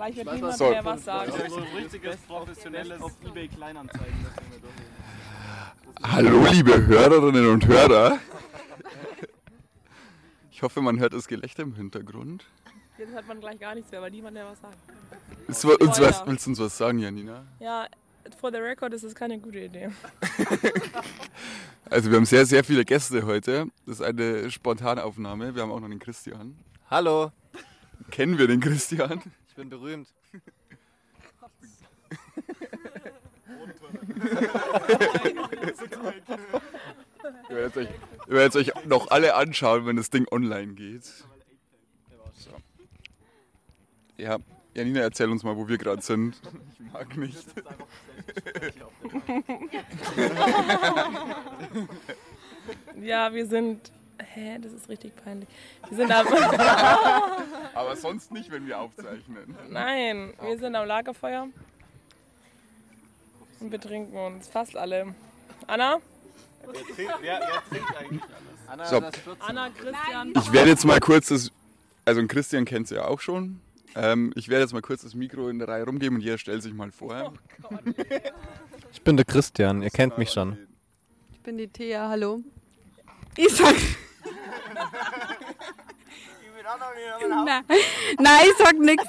Gleich wird niemand mehr was sagen. Das ist so ein richtiges professionelles auf eBay Kleinanzeigen. Das sind wir doch Hallo, liebe Hörerinnen und Hörer. Ich hoffe, man hört das Gelächter im Hintergrund. Jetzt hört man gleich gar nichts mehr, weil niemand mehr was sagt. Willst du uns was, willst du uns was sagen, Janina? Ja, for the record ist es keine gute Idee. Also wir haben sehr, sehr viele Gäste heute. Das ist eine Spontanaufnahme. Wir haben auch noch den Christian. Hallo, Kennen wir den Christian? Ich bin berühmt. Ich werde jetzt euch, ich werde jetzt euch noch alle anschauen, wenn das Ding online geht. So. Ja, Janina, erzähl uns mal, wo wir gerade sind. Ich mag nicht. Ja, wir sind. Hä, das ist richtig peinlich. Wir sind am. Aber sonst nicht, wenn wir aufzeichnen. Nein, wir sind am Lagerfeuer. Und wir trinken uns fast alle. Anna? Wer trinkt, wer, wer trinkt eigentlich alles? Anna, So. das 14. Anna, Christian. Ich werde jetzt mal kurz das. Also, Christian kennt sie ja auch schon. Ähm, ich werde jetzt mal kurz das Mikro in der Reihe rumgeben und jeder stellt sich mal vor. Ich bin der Christian, ihr kennt mich schon. Ich bin die Thea, hallo. Ich sag. Nein, nein, ich sag nix.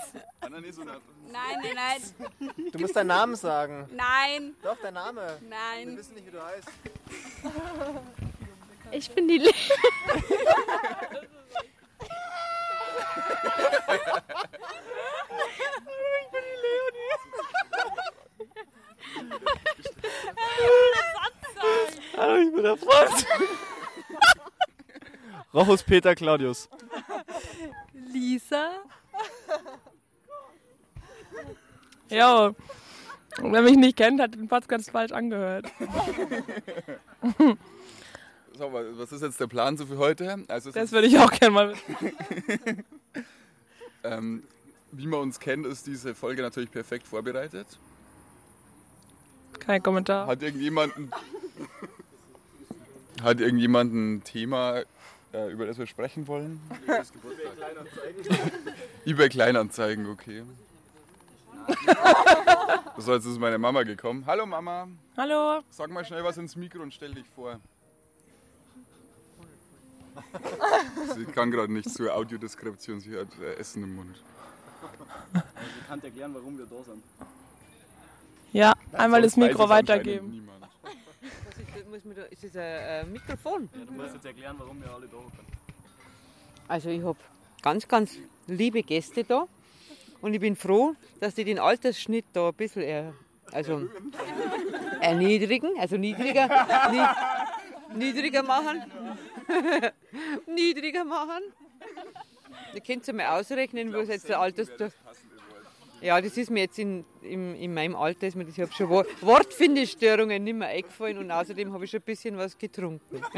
Nein, nein, nein. Du musst deinen Namen sagen. Nein, Doch, dein Name. Wir nein. wissen nicht, wie du heißt. Ich bin die Le Hallo, ich bin der Franz. Rochus Peter Claudius. Lisa. Ja. Und wer mich nicht kennt, hat den Podcast falsch angehört. So, was ist jetzt der Plan so für heute? Also, Das würde ich auch gerne mal wissen. ähm, wie man uns kennt, ist diese Folge natürlich perfekt vorbereitet. Kein Kommentar. Hat irgendjemand ein, hat irgendjemand ein Thema, äh, über das wir sprechen wollen? eBay Kleinanzeigen, okay. So, jetzt ist meine Mama gekommen. Hallo Mama, Hallo. sag mal schnell was ins Mikro und stell dich vor. Sie kann gerade nicht zur Audiodeskription, sie hat äh, Essen im Mund. Ich kann erklären, warum wir da sind. Ja, einmal das Mikro es anscheinend weitergeben. niemand. Ist das ein äh, Mikrofon? Ja, du musst jetzt erklären, warum wir alle da sind. Also ich habe ganz, ganz liebe Gäste da und ich bin froh, dass die den Altersschnitt da ein bisschen er, also erniedrigen, also niedriger, nie, niedriger machen. niedriger machen. Ihr könnt ja mal ausrechnen, was jetzt der Alters... Ja, das ist mir jetzt in, in, in meinem Alter, ist mir das, ich habe schon Wor- Wortfindestörungen nicht mehr eingefallen und außerdem habe ich schon ein bisschen was getrunken.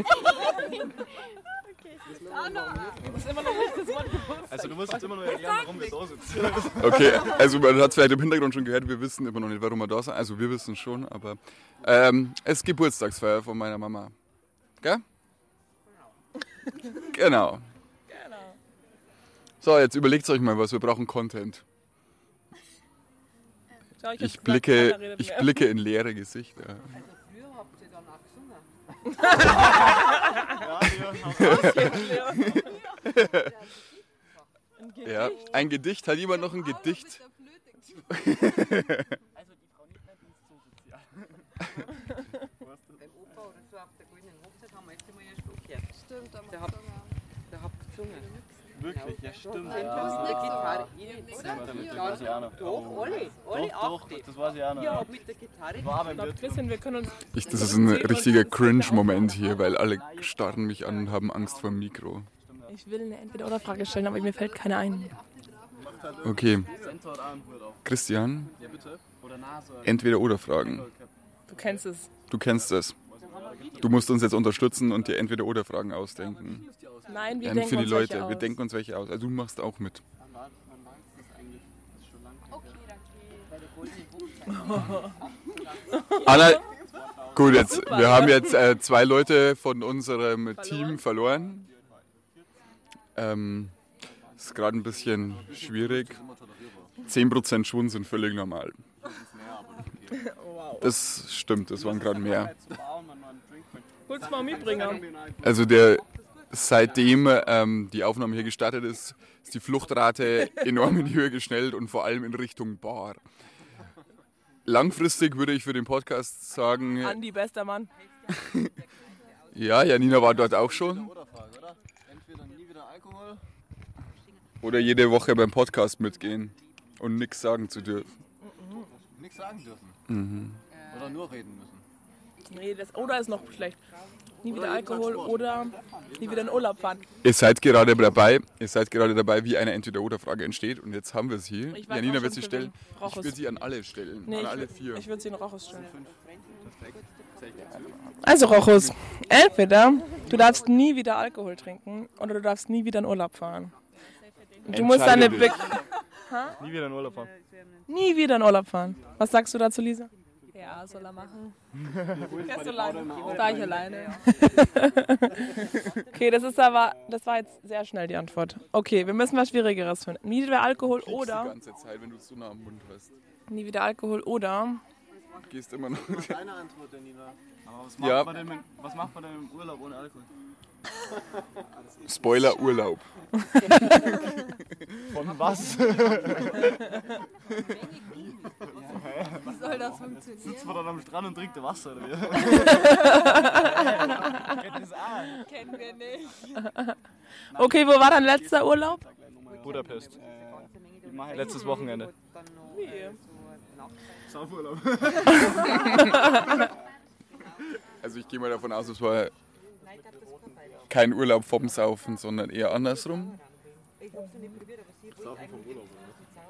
Also du musst jetzt immer noch erklären, warum wir da sitzen. Okay, also man hat es vielleicht im Hintergrund schon gehört, wir wissen immer noch nicht, warum wir da sind. Also wir wissen schon, aber ähm, es ist Geburtstagsfeier von meiner Mama. Gell? Genau. So, jetzt überlegt euch mal was, wir brauchen Content. Hab's Ich gesagt, blicke, ich blicke in leere Gesichter. Früher habt ihr dann auch gesungen. Ja, ein Gedicht, hat jemand noch ein Gedicht? Beim Opa oder so auf der goldenen Hochzeit haben wir jetzt immer einen Spruch her. Stimmt, Da habt da habt ihr gesungen. Wirklich, ja stimmt. Ja, Oder? Doch, alle. Alle Doch, doch, achte. das weiß ich auch noch. Ja, mit der Gitarre. War beim. Christian, wir können uns. Ich, das ist ein richtiger Cringe-Moment hier, weil alle starren mich an und haben Angst vor dem Mikro. Ich will eine Entweder-Oder-Frage stellen, aber mir fällt keine ein. Okay. Christian, Ja, bitte. Oder Nase. entweder oder Fragen. Du kennst es. Du kennst es. Du musst uns jetzt unterstützen und dir entweder oder Fragen ausdenken. Nein, wir Ähm, denken für die uns Leute. welche Wir aus. denken uns welche aus. Also du machst auch mit. Anna, gut, jetzt, wir haben jetzt äh, zwei Leute von unserem Team verloren. Ähm, ist gerade ein bisschen schwierig. 10% Schwund sind völlig normal. Das stimmt, das waren gerade mehr. Kurz mal mitbringen. Also der seitdem ähm, die Aufnahme hier gestartet ist, ist die Fluchtrate enorm in die Höhe geschnellt und vor allem in Richtung Bar. Langfristig würde ich für den Podcast sagen, Andi, bester Mann. ja, Janina war dort auch schon. Entweder nie wieder Alkohol. Oder jede Woche beim Podcast mitgehen und nichts sagen zu dürfen. Nichts sagen dürfen. Oder nur reden müssen. Nee, das oder ist noch schlecht. Nie wieder Alkohol oder nie wieder in Urlaub fahren. Ihr seid gerade dabei, ihr seid gerade dabei, wie eine Entweder-Oder-Frage entsteht und jetzt haben wir es hier. Ich Janina wird sie stellen. wen. Ich Rochus. will sie an alle stellen, Nee, an ich, alle vier. ich würde sie in Rochus stellen. Also Rochus, entweder du darfst nie wieder Alkohol trinken oder du darfst nie wieder in Urlaub fahren. Du musst deine Be. Nie wieder in Urlaub fahren. nie wieder in Urlaub fahren. Was sagst du dazu, Lisa? Ja, soll er machen. Fährst du alleine? Da ich alleine. Okay, das ist aber, das war jetzt sehr schnell die Antwort. Okay, wir müssen was Schwierigeres finden. Nie wieder Alkohol Die oder ganze Zeit, wenn du es so nah am Mund hast. nie wieder Alkohol oder Gehst immer noch. Deine Antwort, Janina. Aber was Ja. macht, man denn mit, was macht man denn im Urlaub ohne Alkohol? Spoiler Urlaub. Von was? Das funktionieren? Sitzt man dann am Strand und trinkt Wasser oder wie? Kennen wir nicht. Okay, wo war dein letzter Urlaub? Budapest. Letztes Wochenende. Saufurlaub. Also ich gehe mal davon aus, es war kein Urlaub vom Saufen, sondern eher andersrum. Saufen vom Urlaub,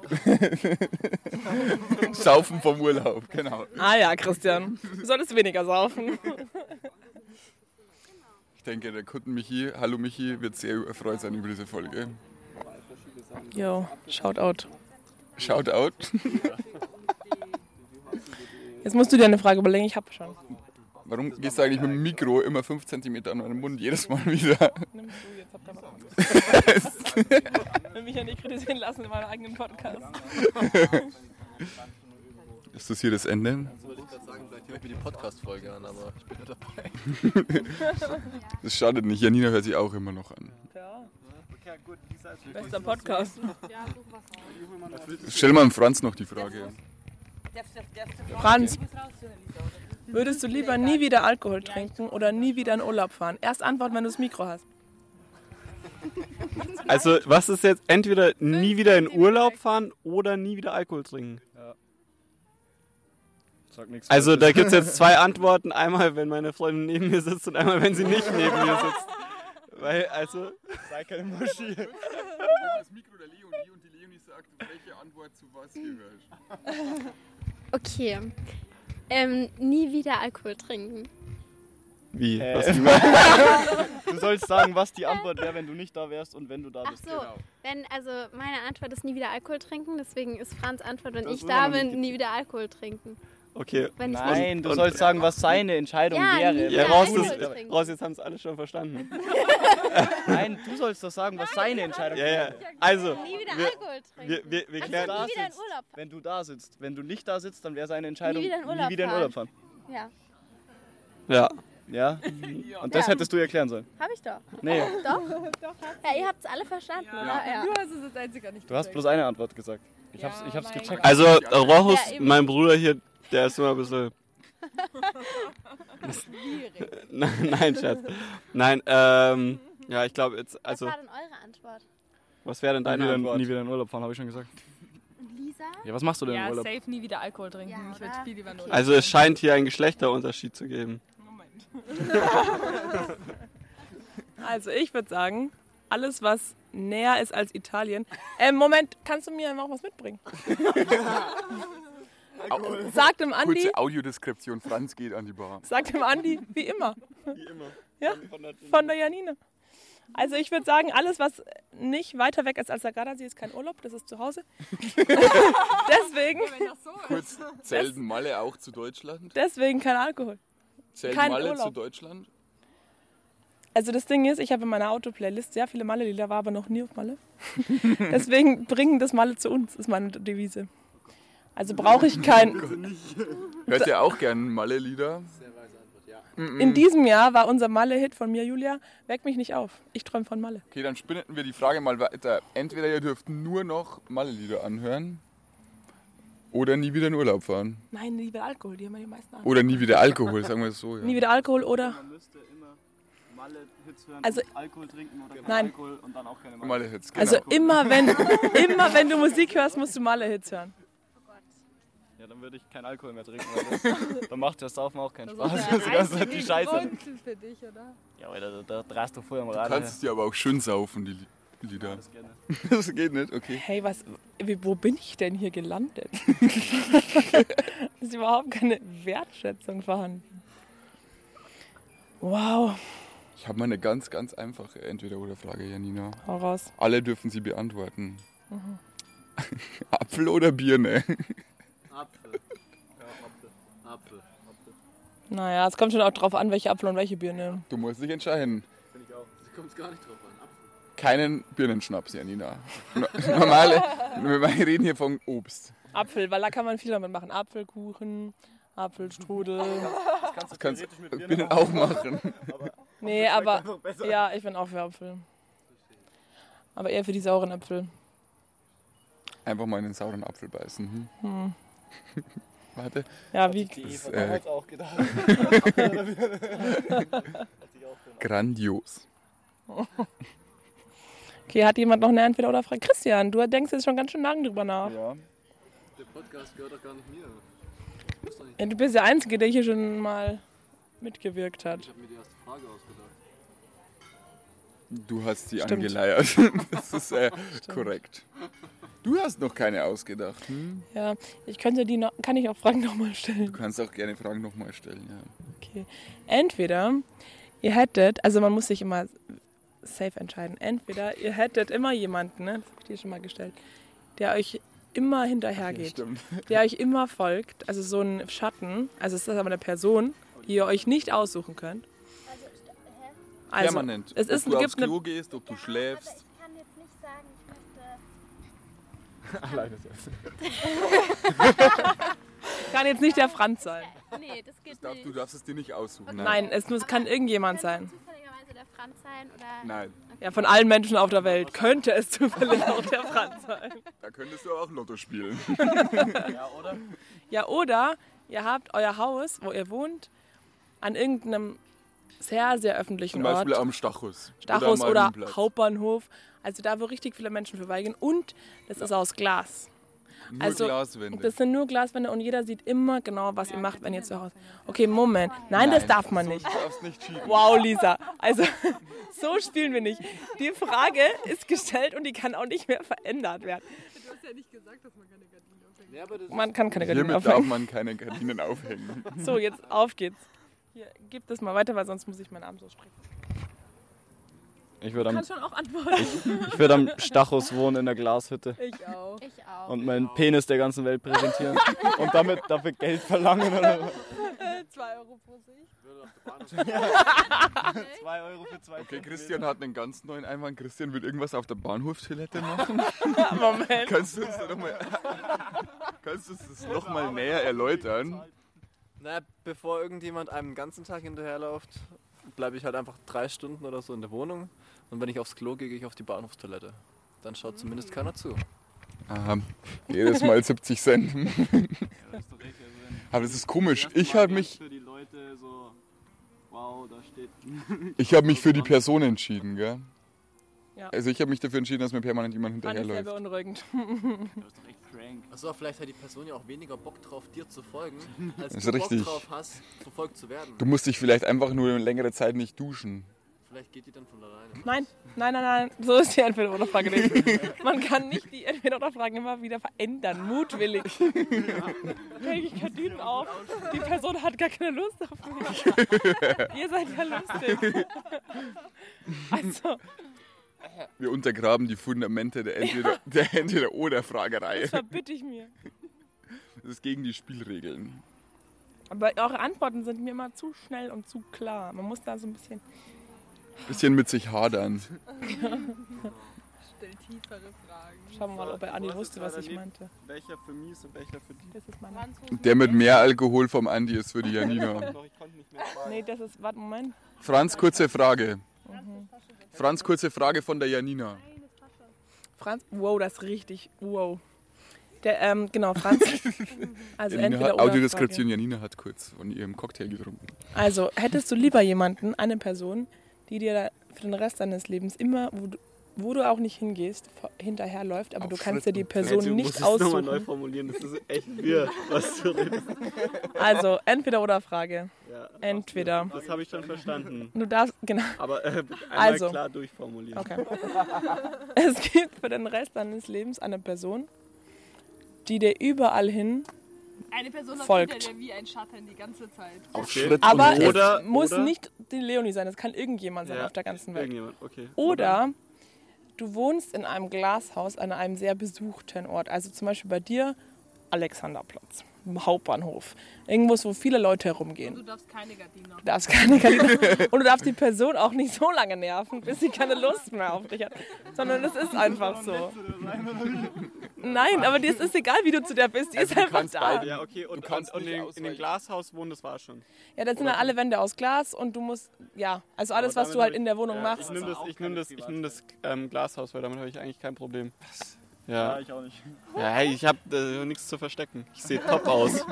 genau. Ah ja, Christian. Du solltest weniger saufen. Ich denke, der Kunden Michi, hallo Michi, wird sehr erfreut sein über diese Folge. Yo, shout out. Shoutout. Jetzt musst du dir eine Frage überlegen, ich habe schon. Warum gehst du eigentlich mit dem Mikro immer 5 cm an meinen Mund jedes Mal wieder? Nimm du, jetzt habt ihr was. Ich will mich ja nicht kritisieren lassen in meinem eigenen Podcast. Ist das hier das Ende? wollte ich gerade sagen, vielleicht höre ich mir die Podcast-Folge an, aber ich bin ja dabei. Das schadet nicht. Janina hört sich auch immer noch an. Ja, Okay, gut, Lisa ist bester Podcast. Stell mal an Franz noch die Frage. Franz, würdest du lieber nie wieder Alkohol trinken oder nie wieder in Urlaub fahren? Erst antworten, wenn du das Mikro hast. Also, was ist jetzt entweder nie wieder in Urlaub fahren oder nie wieder Alkohol trinken? Sag nichts. Also, da gibt es jetzt zwei Antworten. Einmal, wenn meine Freundin neben mir sitzt und einmal, wenn sie nicht neben mir sitzt. Weil, also, sei keine Muschi. Das Mikro der Leonie und die Leonie sagt, welche Antwort zu was gehört. Okay. Ähm, nie wieder Alkohol trinken. wie? Äh, Was, Du sollst sagen, was die Antwort wäre, wenn du nicht da wärst und wenn du da Ach bist. so, wenn, also meine Antwort ist nie wieder Alkohol trinken, deswegen ist Franz Antwort, wenn Das ich da bin, nie wieder Alkohol trinken. okay. Wenn ich Nein, du sollst sagen, was seine Entscheidung Ja, wäre. Ja, raus, ist, raus, jetzt haben es alle schon verstanden. Nein, du sollst doch sagen, was seine Entscheidung Ja, ja. Also, nie wieder wir, Alkohol trinken. wir, wir, wir klären. da nie wieder in. Wenn du da sitzt. Wenn du nicht da sitzt, dann wäre seine Entscheidung, Nie wieder in Urlaub nie wieder in fahren. Urlaub fahren. Ja, Ja. Ja? Und das Ja. hättest du erklären sollen. hab ich doch. Nee, Doch? Ja, ihr habt es alle verstanden, oder? Ja. Du hast es als einziger nicht du hast bloß eine Antwort gesagt. Ich hab's, ich hab's gecheckt. Also, Rochus, Ja, mein Bruder hier, der ist immer ein bisschen. Nein, nein, Schatz. Nein, ähm, ja, ich glaube jetzt, Was also, war denn eure Antwort? was wäre denn Nie deine wieder, Antwort? nie wieder in Urlaub fahren, habe ich schon gesagt. Lisa? Ja, was machst du denn im Ja, Urlaub? safe nie wieder Alkohol trinken. Ja, ich würde viel lieber Okay. Also, es scheint hier einen Geschlechterunterschied zu geben. Also ich würde sagen, alles was näher ist als Italien. Ähm, Moment, kannst du mir noch was mitbringen? Sag dem Andi, Kurze Audiodeskription, Franz geht an die Bar. sag dem Andi, wie immer. Wie immer. Ja, von der Janine. Also ich würde sagen, alles, was nicht weiter weg ist als der Gardasee, ist kein Urlaub, das ist zu Hause. deswegen, Kurz, zählt Malle auch zu Deutschland? deswegen kein Alkohol. Zählt kein Malle Urlaub. zu Deutschland? Also das Ding ist, ich habe in meiner Autoplaylist sehr viele Malle-Lieder, war aber noch nie auf Malle. Deswegen bringen das Malle zu uns, ist meine Devise. Also brauche ich kein... Hört ihr auch gern Malle-Lieder? In diesem Jahr war unser Malle-Hit von mir, Julia, Weck mich nicht auf. Ich träume von Malle. Okay, dann spinnen wir die Frage mal weiter. Entweder ihr dürft nur noch Malle-Lieder anhören oder nie wieder in Urlaub fahren. Nein, nie wieder Alkohol, die haben ja die meisten an. Oder nie wieder Alkohol, sagen wir es so. Ja. Nie wieder Alkohol oder... Man müsste immer Malle-Hits hören, Also- und Alkohol trinken oder kein Nein. Alkohol und dann auch keine Malle. Malle-Hits, genau. Also immer wenn, immer wenn du Musik hörst, musst du Malle-Hits hören. Ja, dann würde ich keinen Alkohol mehr trinken, das, dann macht das Saufen auch keinen Das Spaß. ist Das ist ganz einzige die Scheiße. Grund für dich, oder? Ja, weil da, da drehst du voll am du Rad. kannst es dir aber auch schön saufen, die Li- Lieder. Das gerne. Das geht nicht, okay. Hey, was, wo bin ich denn hier gelandet? Es ist überhaupt keine Wertschätzung vorhanden. Wow, Ich habe mal eine ganz, ganz einfache Entweder-oder-Frage, Janina. hau raus. Alle dürfen sie beantworten. Mhm. Apfel oder Birne? Apfel. Ja, Apfel. Apfel. Apfel. Naja, es kommt schon auch drauf an, welche Apfel und welche Birne. Du musst dich entscheiden. Finde ich auch. Da kommt es gar nicht drauf an. Apfel. Keinen Birnenschnaps, Janina. No- Normale, wir reden hier von Obst. Apfel, weil da kann man viel damit machen. Apfelkuchen, Apfelstrudel. Das kannst du mit Birnen auch machen. Nee, aber ja, ich bin auch für Apfel. Aber eher für die sauren Äpfel. Einfach mal in den sauren Apfel beißen. Hm? Warte. Ja, wie Die Das, Eva äh, hat auch gedacht. Grandios. Okay, hat jemand noch eine Entweder-oder-Frage? Christian, du denkst jetzt schon ganz schön lange drüber nach. Ja. Der Podcast gehört doch gar nicht mir. Nicht. Ja, du bist der Einzige, der hier schon mal mitgewirkt hat. Ich habe mir die erste Frage ausgedacht. Du hast sie Stimmt. angeleiert. Das ist äh, korrekt. Du hast noch keine ausgedacht. Hm? Ja, ich könnte die noch, kann ich auch Fragen nochmal stellen. Du kannst auch gerne Fragen nochmal stellen. Ja. Okay. Entweder ihr hättet, also man muss sich immer safe entscheiden. Entweder ihr hättet immer jemanden, ne, das habe ich dir schon mal gestellt, der euch immer hinterhergeht, Stimmt. der euch immer folgt, also so ein Schatten, also es ist aber eine Person, die ihr euch nicht aussuchen könnt. Also, Permanent. es ist, ob du gibt aufs eine, Klo gehst, ob du schläfst. ich kann jetzt nicht sagen, ich möchte. Alleine selbst. kann jetzt nicht der Franz sein. Nee, das geht Darf, nicht. du darfst es dir nicht aussuchen. Nein, es muss, kann irgendjemand sein. Könnte zufälligerweise der Franz sein oder. Nein. Ja, von allen Menschen auf der Welt könnte es zufällig auch der Franz sein. Da könntest du auch Lotto spielen. Ja, oder? Ja, oder ihr habt euer Haus, wo ihr wohnt, an irgendeinem sehr, sehr öffentlichen Zum Beispiel Ort. am Stachus. Stachus oder Marienplatz. Hauptbahnhof. Also da, wo richtig viele Menschen vorbeigehen. Und das ist aus Glas. Nur also, Glaswände. Das sind nur Glaswände und jeder sieht immer genau, was ihr macht, wenn ihr zu Hause. Okay, Moment. Nein, das darf man nicht. Du darfst nicht cheaten. Wow, Lisa. Also, so spielen wir nicht. Die Frage ist gestellt und die kann auch nicht mehr verändert werden. Du hast ja nicht gesagt, dass man keine Gardinen aufhängt. Ja, aber das Man kann keine Gardinen Hiermit darf aufhängen. man keine Gardinen aufhängen. So, jetzt auf geht's. Hier, gib das mal weiter, weil sonst muss ich meinen Arm so strecken. Ich würde am, Kannst schon auch antworten. ich würd am Stachus wohnen in der Glashütte Ich auch. Ich auch. und meinen Penis der ganzen Welt präsentieren und damit dafür Geld verlangen oder. Äh, zwei Euro pro Sicht. Zwei Euro für zwei Okay, Christian hat einen ganz neuen Einwand. Christian will irgendwas auf der Bahnhofstoilette machen. Moment. Kannst du uns da noch mal, kannst du uns das nochmal näher erläutern? Naja, bevor irgendjemand einem den ganzen Tag hinterherläuft, bleibe ich halt einfach drei Stunden oder so in der Wohnung. Und wenn ich aufs Klo gehe, gehe ich auf die Bahnhofstoilette. Dann schaut zumindest keiner zu. Aha, jedes Mal 70 Cent. Aber das ist komisch. Ich habe mich, ich hab mich für die Person entschieden, gell? Ja. Also ich habe mich dafür entschieden, dass mir permanent jemand Fand ich sehr hinterherläuft. beunruhigend. Das ist doch echt crank. Achso, vielleicht hat die Person ja auch weniger Bock drauf, dir zu folgen, als Das du ist richtig. Bock drauf hast, verfolgt zu werden. Du musst dich vielleicht einfach nur längere Zeit nicht duschen. Vielleicht geht die dann von alleine. Nein, nein, nein, nein. So ist die Entweder-Oder-Frage nicht. Man kann nicht die Entweder-Oder-Fragen immer wieder verändern, mutwillig. Häng ich Gardinen auf. Die Person hat gar keine Lust auf mich. Ihr seid ja lustig. Also, Wir untergraben die Fundamente der Entweder- der Entweder-Oder-Fragerei. das verbitte ich mir. Das ist gegen die Spielregeln. Aber eure Antworten sind mir immer zu schnell und zu klar. Man muss da so ein bisschen bisschen mit sich hadern. Stell tiefere Fragen. Schauen wir mal, ob er Andi wusste, was ich meinte. Welcher für mies und welcher für die? Das ist meine. Der mit mehr Alkohol vom Andi ist für die Janina. Doch, ich konnte nicht mehr fragen. Nee, das ist. Warte, Moment. Franz, kurze Frage. Franz, kurze Frage von der Janina. Franz. Wow, das ist richtig. Wow. Der, ähm, genau, Franz. Also Janina entweder hat. Audiodeskription. Janina hat kurz von ihrem Cocktail getrunken. Also, hättest du lieber jemanden, eine Person, die dir da für den Rest deines Lebens immer, wo du, wo du auch nicht hingehst, hinterherläuft, aber Auf du kannst dir die Person du nicht musst es nochmal neu aussuchen. formulieren, das ist echt wirr, was du redest. Also, entweder oder Frage. Ja, Entweder. das habe ich schon verstanden. Du darfst, genau. Aber äh, einmal Also. klar durchformulieren. Okay. Es gibt für den Rest deines Lebens eine Person, die dir überall hin, Eine Person auf Folgt. hinter dir wie ein Schatten die ganze Zeit. Auf Okay. Schritt aber und Oder- es muss oder- nicht die Leonie sein, es kann irgendjemand sein Ja, auf der ganzen Welt. Irgendjemand, okay. Oder du wohnst in einem Glashaus an einem sehr besuchten Ort, also zum Beispiel bei dir Alexanderplatz, im Hauptbahnhof, irgendwo, wo viele Leute herumgehen. Du darfst keine Gardinen Du darfst keine Gardinen und du darfst die Person auch nicht so lange nerven, bis sie keine Lust mehr auf dich hat, sondern es ist einfach so. Nein, aber dir ist es egal, wie du zu der bist, die Also ist du einfach kannst da. beide- Ja, okay, und, kannst und, und in, in dem. Glashaus wohnen, das war schon. Ja, das sind ja alle Wände aus Glas und du musst, ja, also alles, was du halt in der Wohnung Ja, machst. Ich nehme das, ich nehm das, ich nehm das ähm, Glashaus, weil damit habe ich eigentlich kein Problem. Ja, Ja, ich auch nicht. ja hey, ich habe äh, nichts zu verstecken. Ich sehe top aus.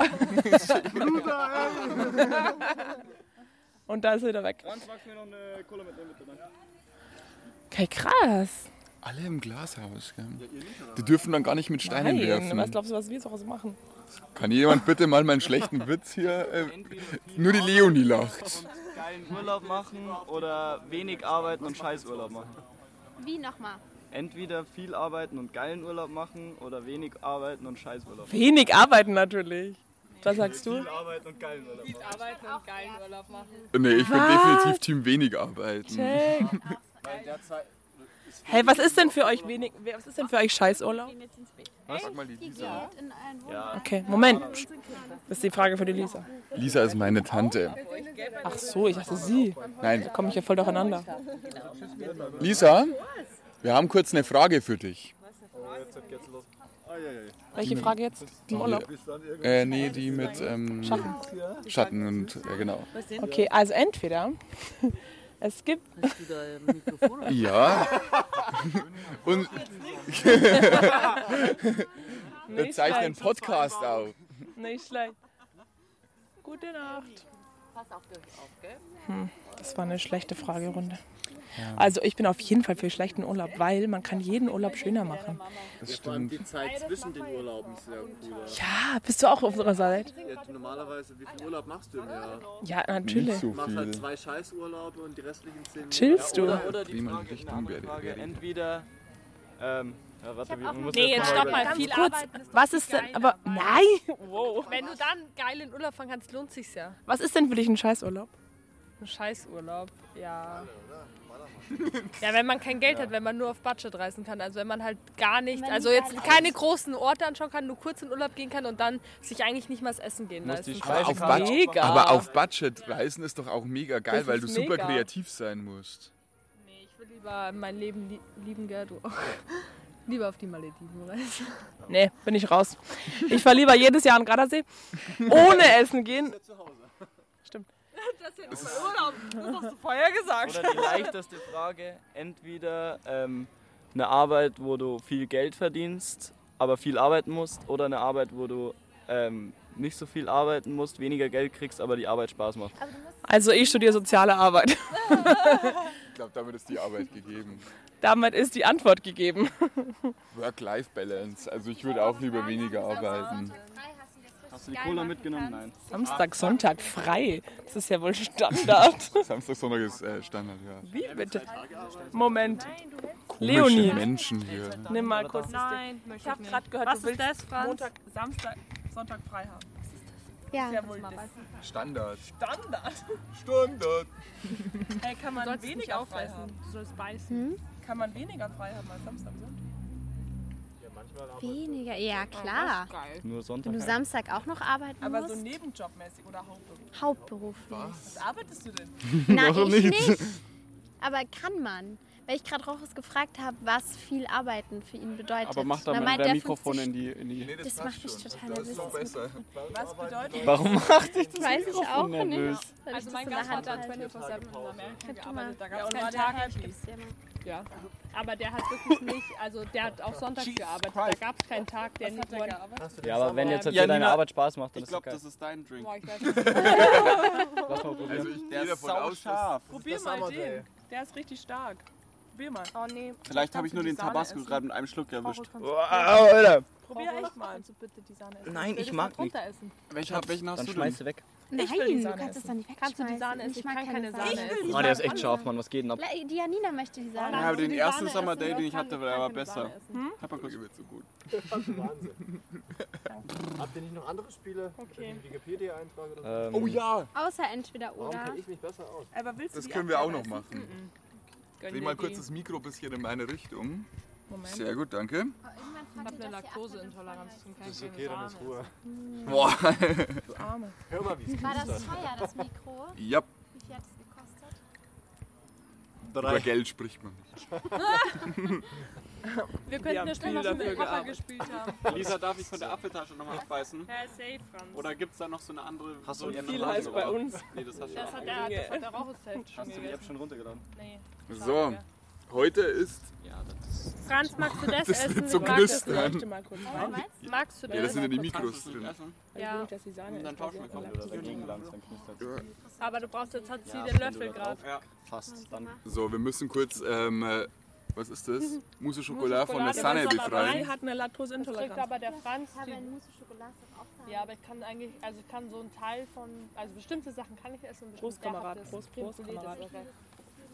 Und da ist er wieder weg. Franz, magst du mir noch eine Cola mitnehmen, bitte? Danke. Okay, krass. Alle im Glashaus, gell? Die dürfen dann gar nicht mit Steinen Nein, werfen. was glaubst du, was wir so was machen? Kann jemand bitte mal meinen schlechten Witz hier? Äh, nur die Leonie lacht. Geilen Urlaub machen oder wenig arbeiten und Scheißurlaub machen. Wie nochmal? Entweder viel arbeiten und geilen Urlaub machen oder wenig arbeiten und Scheißurlaub machen. Wenig arbeiten natürlich. Was sagst du? Viel arbeiten und geilen Urlaub machen. Arbeiten und geilen Urlaub machen. Nee, ich bin definitiv Team wenig arbeiten. Check. Hey, was ist denn für euch wenig, was ist denn für euch Scheißurlaub? Gehen jetzt ins Bett. Sag mal die Lisa. Ja, Okay, Moment. Das ist die Frage für die Lisa. Lisa ist meine Tante. Ach so, ich dachte sie. Nein, Da komme ich ja voll durcheinander. Lisa, wir haben kurz eine Frage für dich. Welche Frage jetzt? Im Urlaub? Äh, nee, die mit ähm, Schatten. Schatten und, ja genau. Okay, also entweder es gibt Ja. Und wir zeichnen Podcast auf. nicht schlecht. Gute Nacht. Hm, das war eine schlechte Fragerunde. Also ich bin auf jeden Fall für schlechten Urlaub, weil man kann jeden Urlaub schöner machen. Das Vor allem stimmt. die Zeit zwischen den Urlauben ist sehr cool. Ja, bist du auch auf unserer Seite? Ja, normalerweise, wie viel Urlaub machst du im Jahr? Ja, natürlich. Nicht so Du machst halt viel. zwei Scheißurlaube und die restlichen zehn Chillst du? Oder, oder die Wie man Frage, andere dumm Frage, entweder, ähm, ja, warte, wie, man muss Nee, jetzt stopp mal. Viel kurz, Was viel ist denn, aber dabei. nein! Wow. Wenn du dann geil in Urlaub fahren kannst, lohnt sich's ja. Was ist denn für dich ein Scheißurlaub? Ein Scheißurlaub, ja. Ja, wenn man kein Geld hat, wenn man nur auf Budget reisen kann. Also wenn man halt gar nicht, Wenn also jetzt keine großen Orte anschauen kann, nur kurz in Urlaub gehen kann und dann sich eigentlich nicht mal das Essen gehen leisten. Aber auf, Budget, Mega. aber auf Budget reisen ist doch auch mega geil, Das weil du ist super mega. kreativ sein musst. Nee, ich würde lieber mein Leben lie lieben, gell, du auch. Lieber auf die Malediven reisen. Nee, bin ich raus. Ich fahre lieber jedes Jahr an Gardasee, ohne essen gehen. Das ist Urlaub. Das hast du vorher gesagt. Oder die leichteste Frage, entweder ähm, eine Arbeit, wo du viel Geld verdienst, aber viel arbeiten musst, oder eine Arbeit, wo du ähm, nicht so viel arbeiten musst, weniger Geld kriegst, aber die Arbeit Spaß macht. Also ich studiere soziale Arbeit. Ich glaube, damit ist die Arbeit gegeben. Damit ist die Antwort gegeben. Work-Life-Balance. Also ich würde auch lieber weniger arbeiten. Hast du die Cola mitgenommen? Nein. Samstag, Sonntag frei. Das ist ja wohl Standard. Samstag, Sonntag ist äh, Standard, ja. Wie bitte? Moment. Komische Leonie. Menschen hier. Nimm mal kurz. Nein, Ich habe gerade gehört, Was du willst ist das, Franz? Montag, Samstag, Sonntag frei haben. Ja. Ja, wohl das Standard. Standard. Standard. Hey, kann man weniger frei haben? Du sollst beißen. Kann man weniger frei haben als Samstag, Sonntag? Weniger, ja klar. Geil. Nur Sonntag. Wenn du Samstag auch noch arbeiten Aber so musst, nebenjobmäßig oder Hauptberuf. hauptberuflich. Was arbeitest du denn? Nein, ich nicht. Aber kann man? Weil ich gerade Rochus gefragt habe, was viel Arbeiten für ihn bedeutet. Aber mach da Da mal der er Mikrofon 50 in die. In die Das macht mich total nervös. das besser. Was bedeutet Warum macht dich das Weiß ich auch nervös? nicht. Also das mein Gastvater hat halte. 24-7 in Amerika gearbeitet. mal. Da Ja, gab es keinen Tag. Ja. Aber der hat wirklich nicht, also der hat auch sonntags gearbeitet. Da gab es keinen Tag, der nicht nur... Ja, aber wenn jetzt Ja, dir deine Nina, Arbeit Spaß macht, dann Ich ist doch glaube, das ist dein Drink. Boah, ich weiß nicht. Lass mal probieren. Also ich der ist dass- sauscharf. Probier mal Summer den. Day. Der ist richtig stark. Probier mal. Oh nee. Vielleicht habe ich nur den Sahne Tabasco essen? gerade mit einem Schluck erwischt. Wow, Alter. Probier echt mal. Kannst du bitte die Sahne essen? Nein, ich mag nicht. Welchen, welchen hast Dann du schmeiß denn? sie weg. Nein, will die du Sahne kannst es essen. doch nicht wegschmeißen. Kannst du die Sahne essen? Ich mag kann keine Sahne Ich will essen. die Oh, der ist echt Sahne. scharf, Mann. Was geht denn ab? Die Janina möchte die Sahne. Ja, aber den die ersten Sahne Summer essen, Day, das den ich hatte, ich der war besser. Sahne essen. Hab mal kurz. Mir so gut. Wahnsinn. Habt ihr nicht noch andere Spiele? Okay. Wikipedia eintrage oder so? Ähm, Oh ja! Außer entweder Warum oder. kenne ich mich besser aus? Aber willst du Das die können wir auch noch machen. Dreh mal die. kurz das Mikro ein bisschen in meine Richtung. Moment. Sehr gut, danke. Ich habe eine Laktoseintoleranz. Kann Das ist okay, dann ist Ruhe. Boah. Du Arme. Hör mal, wie es War das teuer, das Mikro? Ja, Wie viel hat es gekostet? über Geld spricht man nicht. Wir könnten ja schnell viel was mit Papa gespielt haben. Lisa, darf ich von der Apfeltasche nochmal abbeißen? Ja, safe, Franz. Oder gibt es da noch so eine andere? Hast so du eine Viel heißt bei uns. Nee, das hast du Das auch. hat der, das hat der Raucheszelt schon Hast du die App schon runtergeladen? Nee. So, heute ist. Ja, das ist. Franz, magst du das, Das essen? wird so das knistern. du? Magst du Ja, das das? sind ja die Mikros das drin. essen? Ja. Gut, dass die Sahne Und dann ist, tauschen wir komplett oder dagegen lang, dann knistert Aber du brauchst jetzt hat sie Ja, den Löffel gerade. drauf- Ja. Fast. Dann. So, wir müssen kurz. Ähm, äh, was ist das? Mousse Schokolade von der das aber befreien. Die hat eine Das kriegt Laktoseintoleranz. aber der Franz. Ich habe Mousse Schokolade auch ja, aber ich kann eigentlich, also ich kann so einen Teil von, also bestimmte Sachen kann ich essen. und Prost, bestimmte Kamerad, das Prost, Prost, das Kamerad.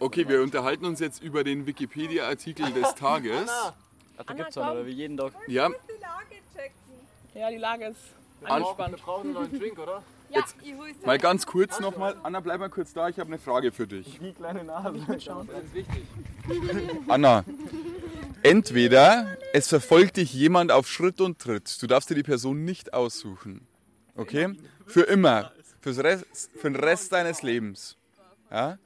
Okay. Wir unterhalten uns jetzt über den Wikipedia-Artikel des Tages. Ach, da gibt's einen, aber wie jeden Tag. Ja, Ja, die Lage ist An- angespannt. Wir brauchen einen neuen Drink, oder? Ja, ich hol's mal ganz kurz nochmal. Anna, bleib mal kurz da, ich habe eine Frage für dich. Die kleine Nase. Das ist wichtig. Anna, entweder es verfolgt dich jemand auf Schritt und Tritt, du darfst dir die Person nicht aussuchen, okay? Für immer, fürs Rest, für den Rest deines Lebens, ja?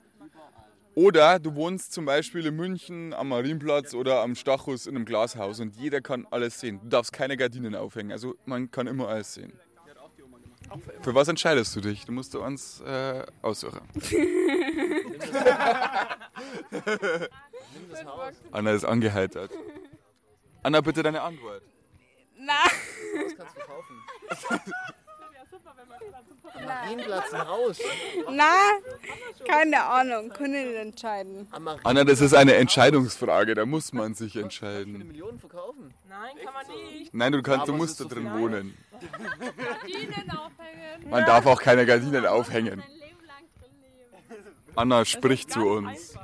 Oder du wohnst zum Beispiel in München am Marienplatz oder am Stachus in einem Glashaus und jeder kann alles sehen. Du darfst keine Gardinen aufhängen, also man kann immer alles sehen. Für was entscheidest du dich? Du musst du uns äh, aussuchen. Anna ist angeheitert. Anna, bitte deine Antwort. Das kannst du kaufen. Marienplatz, ein Haus. Na, keine Ahnung, können nicht entscheiden. Marien- Anna, das ist eine Entscheidungsfrage, da muss man sich Eine entscheiden. Million verkaufen. Nein, kann man nicht. Nein, du, kannst, du musst da drin wohnen. Gardinen aufhängen. Man darf auch keine Gardinen aufhängen. Anna spricht Ganz zu uns.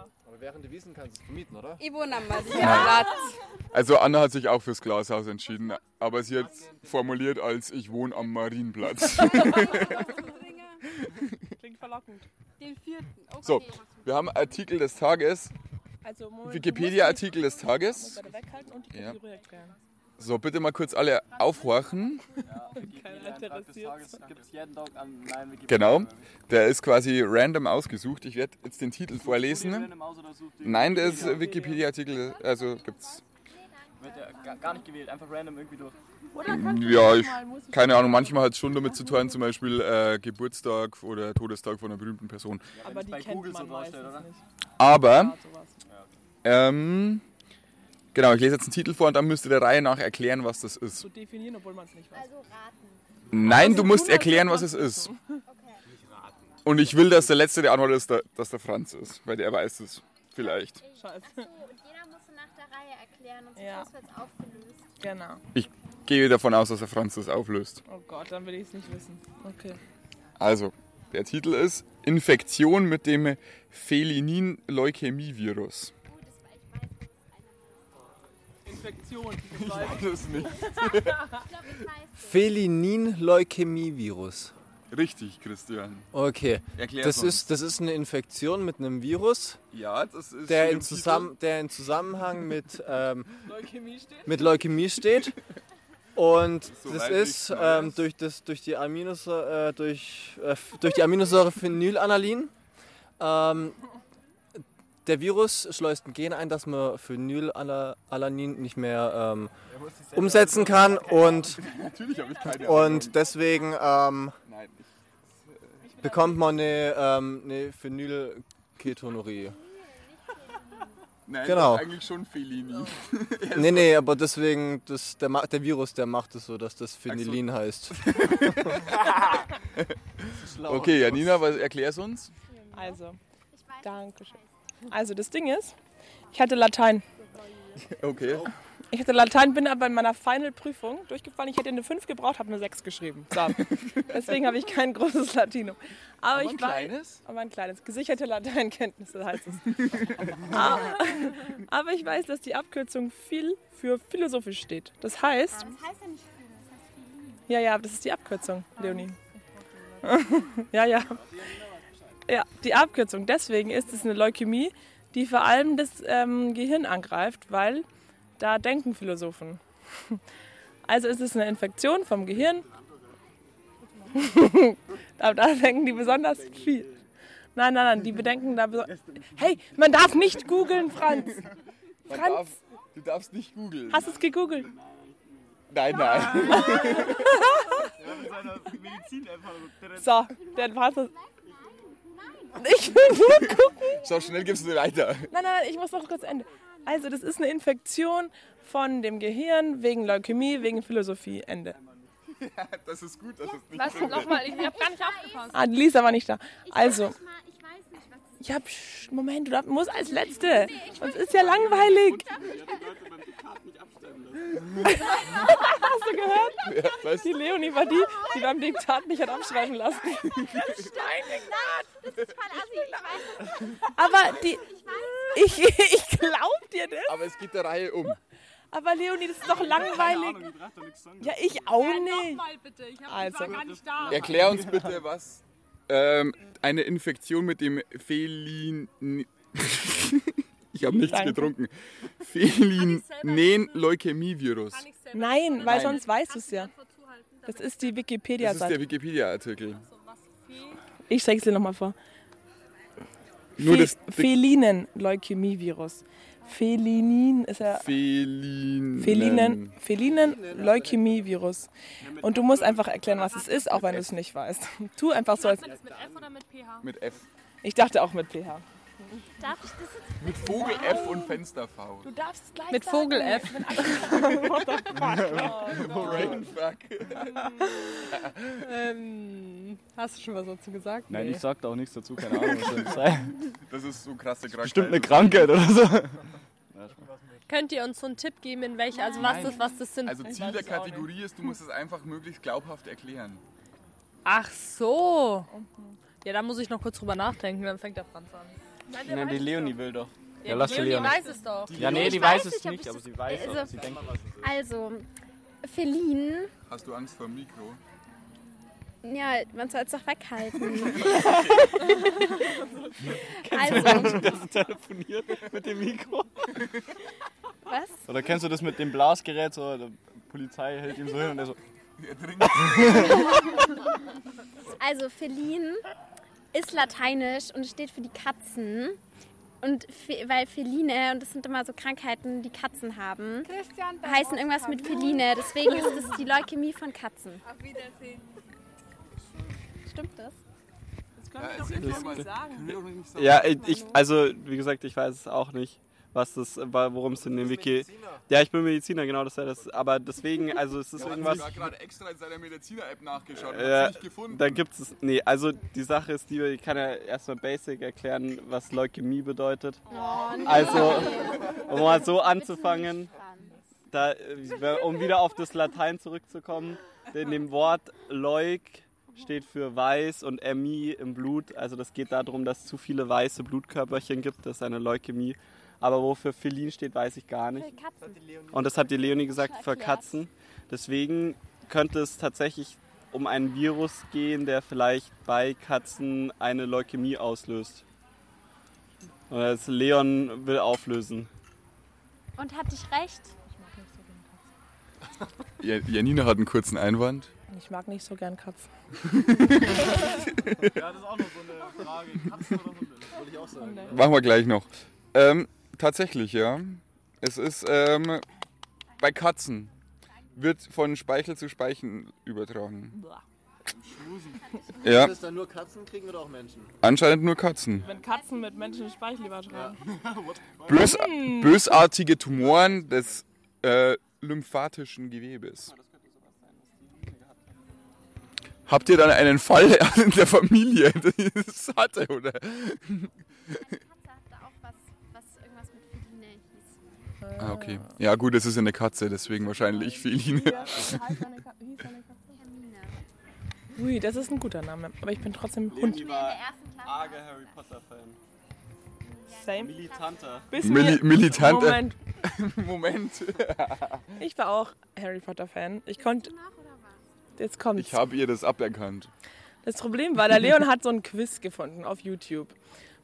Während du wiesen kannst du es vermieten, oder? Ich wohne am Marienplatz. Also Anna hat sich auch fürs Glashaus entschieden, aber sie hat formuliert als ich wohne am Marienplatz. Klingt verlockend. Den vierten. Okay. So, wir haben Artikel des Tages, Also, Wikipedia-Artikel des Tages. die Ja. So, bitte mal kurz alle aufhorchen. Wikipedia. Genau, der ist quasi random ausgesucht. Ich werde jetzt den Titel vorlesen. Nein, der ist Wikipedia-Artikel, also gibt's. Wird ja gar- nicht gewählt, einfach random irgendwie durch. Oder Ja, auch ich, keine Ahnung, manchmal hat es schon damit zu tun, zum Beispiel äh, Geburtstag oder Todestag von einer berühmten Person. Aber die bei kennt man meistens nicht. Aber, Ja, ähm, genau, ich lese jetzt einen Titel vor und dann müsst ihr der Reihe nach erklären, was das ist. Zu definieren, obwohl man es nicht weiß. Also raten. Nein, du musst tun, als erklären, was es ist. Okay. Und ich will, dass der Letzte, der antwortet, ist, der, dass der Franz ist, weil der weiß es. Vielleicht. Scheiße. Achso, und jeder muss nach der Reihe erklären und Ja. auswärts aufgelöst. Genau. Ich gehe davon aus, dass der Franz das auflöst. Oh Gott, dann will ich es nicht wissen. Okay. Also, der Titel ist Infektion mit dem Felinin-Leukämie-Virus. Gut, das war, ich weiß, das ist eine. Infektion. Nicht. Ich glaube, ich weiß. Felinin-Leukämie-Virus. Richtig, Christian. Okay, Erklär das ist, das ist eine Infektion mit einem Virus, Ja, das ist. der in, zusammen, der in Zusammenhang mit, ähm, Leukämie steht. mit Leukämie steht. Und So das ist ähm, durch, das, durch, die Aminosäure, äh, durch, äh, durch die Aminosäure Phenylalanilin. Ähm, der Virus schleust ein Gen ein, dass man Phenylalanin nicht mehr ähm, umsetzen kann und, Natürlich habe ich keine und deswegen ähm, Nein, bekommt man eine, ähm, eine Phenylketonurie. Nein, Genau. das ist eigentlich schon Fellini. Nee, nee, aber deswegen, das, der, der Virus, der macht es so, dass das Phenylin heißt. Okay, Janina, was erklär's uns? Also, danke schön. Also, das Ding ist, ich hatte Latein. Okay. Ich hatte Latein, bin aber in meiner Final-Prüfung durchgefallen. Ich hätte eine 5 gebraucht, habe eine 6 geschrieben. So. Deswegen habe ich kein großes Latinum. Aber, ich ein weiß, kleines? aber ein kleines. Gesicherte Lateinkenntnisse heißt es. aber, aber ich weiß, dass die Abkürzung viel für philosophisch steht. Das heißt, Das heißt ja nicht viel, das heißt Filin. ja, ja, das ist die Abkürzung, Leonie. ja, ja. Ja, die Abkürzung. Deswegen ist es eine Leukämie, die vor allem das ähm, Gehirn angreift, weil da denken Philosophen. Also ist es eine Infektion vom Gehirn. da, da denken die besonders viel. Nein, nein, nein, die bedenken da besonders. Hey, man darf nicht googeln, Franz. Man Franz. darf, du darfst nicht googeln. Hast du es gegoogelt? Nein, nein. So, der war es. Ich will nur gucken. So, schnell gibst du weiter. Nein, nein, nein, ich muss noch kurz Ende. Also, das ist eine Infektion von dem Gehirn wegen Leukämie, wegen Philosophie. Ende. Das ist gut, dass es nicht Was? Nochmal, ich habe gar nicht aufgepasst. Ah, Lisa war nicht da. Also, ja, psch, Moment, du musst als Letzte. Sonst ist ja langweilig. Hast du gehört? Ja, was? Die Leonie war die, die beim Diktat nicht hat abschreiben lassen. Das ist voll assi, ich. Aber die, ich, ich glaub dir das. Aber es geht der Reihe um. Aber Leonie, das ist doch langweilig. Ja, ich auch nicht. Nochmal bitte, ich habe Also. gar nicht da. Erklär uns bitte, was ähm, eine Infektion mit dem Felin... ich habe nichts Danke. getrunken. Felinen-Leukämie-Virus. Nein, weil sonst weißt du es ja. Das ist die Das ist der Wikipedia-Seite. Wikipedia-Artikel. Ich zeig's dir nochmal vor. Fe Felinen-Leukämie-Virus. Felinin ist ja Felinen... Felinen, Felinen-Leukämie-Virus. Und du musst einfach erklären, was es ist, auch wenn du es nicht weißt. Tu einfach so, als. Mit F oder mit PH? Mit F. Ich dachte auch mit PH. Darf ich das jetzt? Mit Vogel F und Fenster V. Du darfst es gleich Mit Vogel F. Brainfuck. Ähm, hast du schon was dazu gesagt? Nein, Nee. ich sag da auch nichts dazu, keine Ahnung, was das sein. Das ist so krasse Krankheit. Bestimmt eine Krankheit oder so. Könnt ihr uns so einen Tipp geben, in welche, also was das, was das sind? Also Ziel der Kategorie ist, du musst es einfach möglichst glaubhaft erklären. Ach so. Ja, da muss ich noch kurz drüber nachdenken, dann fängt der Franz an. Nein, die Leonie will doch. Ja, lass die Leonie weiß es doch. Ja, nee, die weiß weiß es nicht, aber sie weiß also- auch. Sie denkt, Also, Felin, Hast du Angst vor dem Mikro? ja, man soll es doch weghalten. also, das telefoniert mit dem Mikro. was? Oder kennst du das mit dem Blasgerät? So, die Polizei hält ihm so hin und er so. Er trinkt. Also, Felin ist lateinisch und steht für die Katzen. Und fe weil Feline, und das sind immer so Krankheiten, die Katzen haben, heißen irgendwas mit Feline. Deswegen ist es die Leukämie von Katzen. Auf Wiedersehen. Stimmt das? Das können wir doch nicht mal sagen. Können wir doch nicht sagen. Ja, ich, also wie gesagt, ich weiß es auch nicht, was das, worum es in dem Wiki. Ja, ich bin Mediziner, genau, das ist ja das. Aber deswegen, also es ist Ja, hat irgendwas. sogar gerade extra in seiner Mediziner-App nachgeschaut und Ja, hat's nicht gefunden. da gibt es. Nee, also die Sache ist die, ich kann ja erstmal basic erklären, was Leukämie bedeutet. Also, um mal so anzufangen, da, äh, um wieder auf das Latein zurückzukommen, in dem Wort Leuk steht für weiß und Ämie im Blut. Also das geht darum, dass es zu viele weiße Blutkörperchen gibt, das ist eine Leukämie. Aber wofür Felin steht, weiß ich gar nicht. Für Katzen. Und das hat die Leonie gesagt, für. Katzen. Deswegen könnte es tatsächlich um einen Virus gehen, der vielleicht bei Katzen eine Leukämie auslöst. Und das Leon will auflösen. Und hatte ich recht? Ja, Janina hat einen kurzen Einwand. Ich mag nicht so gern Katzen. Ja, das ist auch noch so eine Frage. Katzen oder Hunde? Das wollte ich auch sagen. Machen wir gleich noch. Ähm, tatsächlich, ja. Es ist ähm, bei Katzen wird von Speichel zu Speichel übertragen. Ja, das dann nur Katzen kriegen oder auch Menschen? anscheinend nur Katzen. Wenn Katzen mit Menschen Speichel übertragen. Bös bösartige Tumoren des äh, lymphatischen Gewebes. Habt ihr dann einen Fall in der Familie, der das hatte, oder? Ah, okay. Ja, gut, es ist eine Katze, deswegen wahrscheinlich Feline. Hermine. Ui, das ist ein guter Name. Aber ich bin trotzdem Hund. Leonie war arger Harry Potter-Fan. Same. Militanter. Bis Mili mir- militante. Moment. Moment. Ich war auch Harry Potter Fan. Ich konnte. Jetzt kommt's. Ich habe ihr das aberkannt. Das Problem war, der Leon hat so ein Quiz gefunden auf YouTube,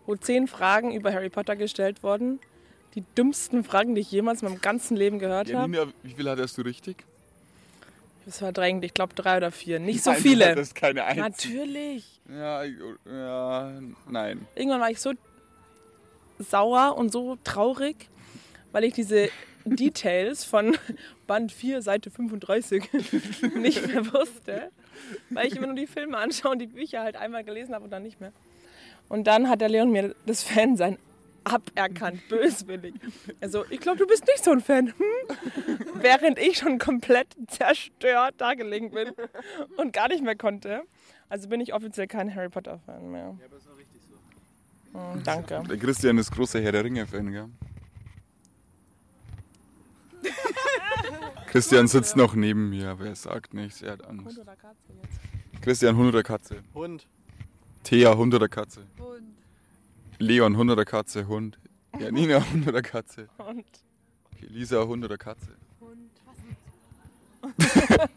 wo zehn Fragen über Harry Potter gestellt wurden. Die dümmsten Fragen, die ich jemals in meinem ganzen Leben gehört habe. Janina, wie viel hattest du richtig? Das war drängend, ich glaube drei oder vier. Nicht so Nein, viele. Das ist keine einzige. Natürlich. Ja, ja, nein. Irgendwann war ich so sauer und so traurig, weil ich diese Details von Band 4, Seite 35 nicht mehr wusste. Weil ich immer nur die Filme anschaue und die Bücher halt einmal gelesen habe und dann nicht mehr. Und dann hat der Leon mir das Fansein aberkannt, böswillig. Also, ich glaube, du bist nicht so ein Fan. Hm? Während ich schon komplett zerstört da gelegen bin und gar nicht mehr konnte. Also bin ich offiziell kein Harry Potter-Fan mehr. Ja, aber ist auch richtig so. danke. Der Christian ist großer Herr der Ringe-Fan, gell? Christian sitzt noch neben mir, aber er sagt nichts, er hat Angst. oder Katze jetzt? Christian, Hund oder Katze? Hund. Thea, Hund oder Katze? Hund. Leon, Hund oder Katze? Hund. Janina, Hund oder Katze? Und Okay, Lisa, Hund oder Katze? Hund.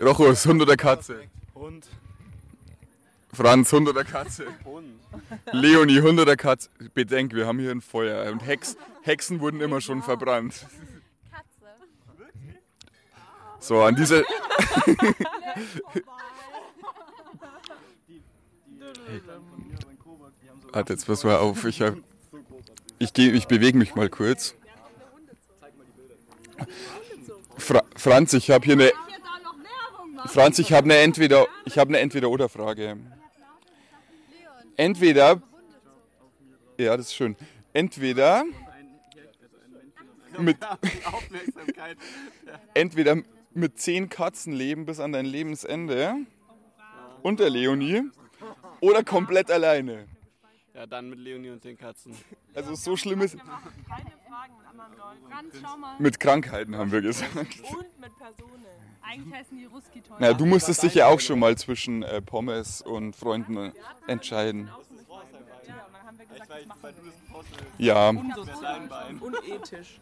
Rochus, Hund oder Katze? Hund. Franz, Hund oder Katze? Hund. Leonie, Hund oder Katze? Bedenk, wir haben hier ein Feuer und Hex, Hexen wurden immer schon verbrannt. Katze. So, an dieser. Warte, jetzt pass mal auf. Ich, hab, ich, geh, ich bewege mich mal kurz. Fra Franz, ich habe hier eine. Franz, ich habe eine entweder ich habe eine entweder oder Frage. Entweder Ja, das ist schön. Entweder mit entweder mit zehn Katzen leben bis an dein Lebensende und der Leonie oder komplett alleine. Ja, dann mit Leonie und den Katzen. Also so schlimm ist keine Fragen mit anderen Leuten. Franz, schau mal. mit Krankheiten haben wir gesagt. Und mit Personen. Eigentlich heißen die Ruski-Toys. Na, du musstest dich ja auch schon mal zwischen äh, Pommes und Freunden äh, entscheiden. Ja, und dann haben wir gesagt, das machen Ja, wir. Unethisch.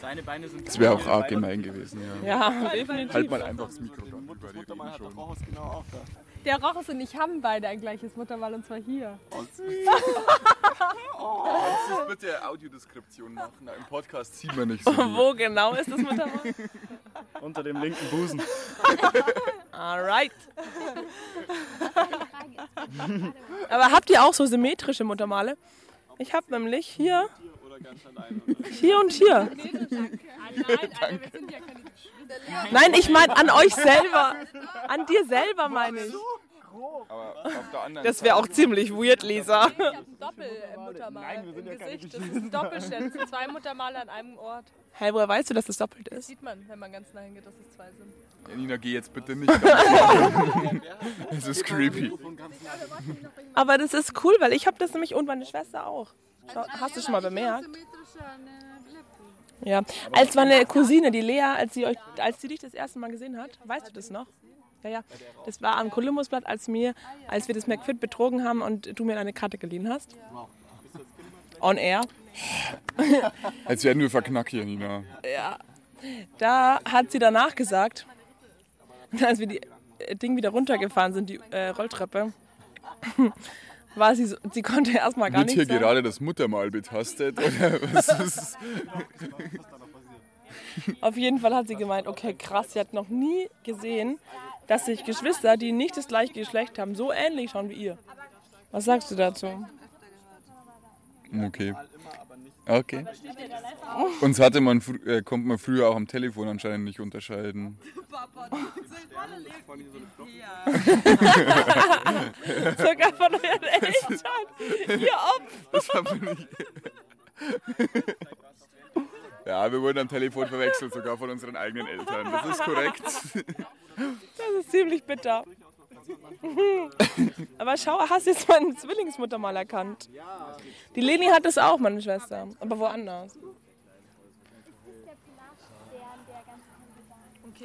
Seine Beine sind das wäre auch arg gemein gewesen. Ja. Ja, definitiv. Halt mal einfach das Mikro dran über die Muttermal reden hat Der Rochus und ich haben beide ein gleiches Muttermal und zwar hier. Kannst du bitte Audiodeskription machen? Na, Im Podcast sieht man nicht so gut. Wo genau ist das Muttermal? Unter dem linken Busen. Alright. Aber habt ihr auch so symmetrische Muttermale? Ich habe nämlich hier, allein. hier und hier. Nein, Alter, wir sind ja keine Nein, ich meine an euch selber. An dir selber meine ich. Aber auf der anderen Das wäre auch ziemlich weird, Lisa. Ich habe ein Doppelmuttermal im Gesicht. Das ist. Das sind zwei Muttermale an einem Ort. Hey, woher weißt du, dass das doppelt ist? Sieht man, wenn man ganz nah hingeht, dass es zwei sind. Ja, Nina, geh jetzt bitte nicht. Es ist creepy. Aber das ist cool, weil ich habe das nämlich und meine Schwester auch. Hast du schon mal bemerkt? Ja, als meine Cousine, die Lea, als sie, euch, als sie dich das erste Mal gesehen hat, weißt du das noch? Ja, ja. Das war am Columbusblatt, als, mir, als wir das McFit betrogen haben und du mir eine Karte geliehen hast. On air. Als werden wir verknackt hier, Nina. Ja. Da hat sie danach gesagt, als wir die äh, Ding wieder runtergefahren sind, die äh, Rolltreppe, war sie so, sie konnte erstmal gar Wird nichts hier sagen. gerade das Muttermal betastet? Oder was ist? Auf jeden Fall hat sie gemeint, okay, krass, sie hat noch nie gesehen, dass sich Geschwister, die nicht das gleiche Geschlecht haben, so ähnlich schauen wie ihr. Was sagst du dazu? Okay. Okay. Uns hatte man, äh, konnte man früher auch am Telefon anscheinend nicht unterscheiden. Sogar von euren Eltern. Ihr Opfer. Das haben wir nicht. Ja, wir wurden am Telefon verwechselt, sogar von unseren eigenen Eltern. Das ist korrekt. Das ist ziemlich bitter. Aber schau, hast jetzt meine Zwillingsmutter mal erkannt. Die Leni hat das auch, meine Schwester. Aber woanders.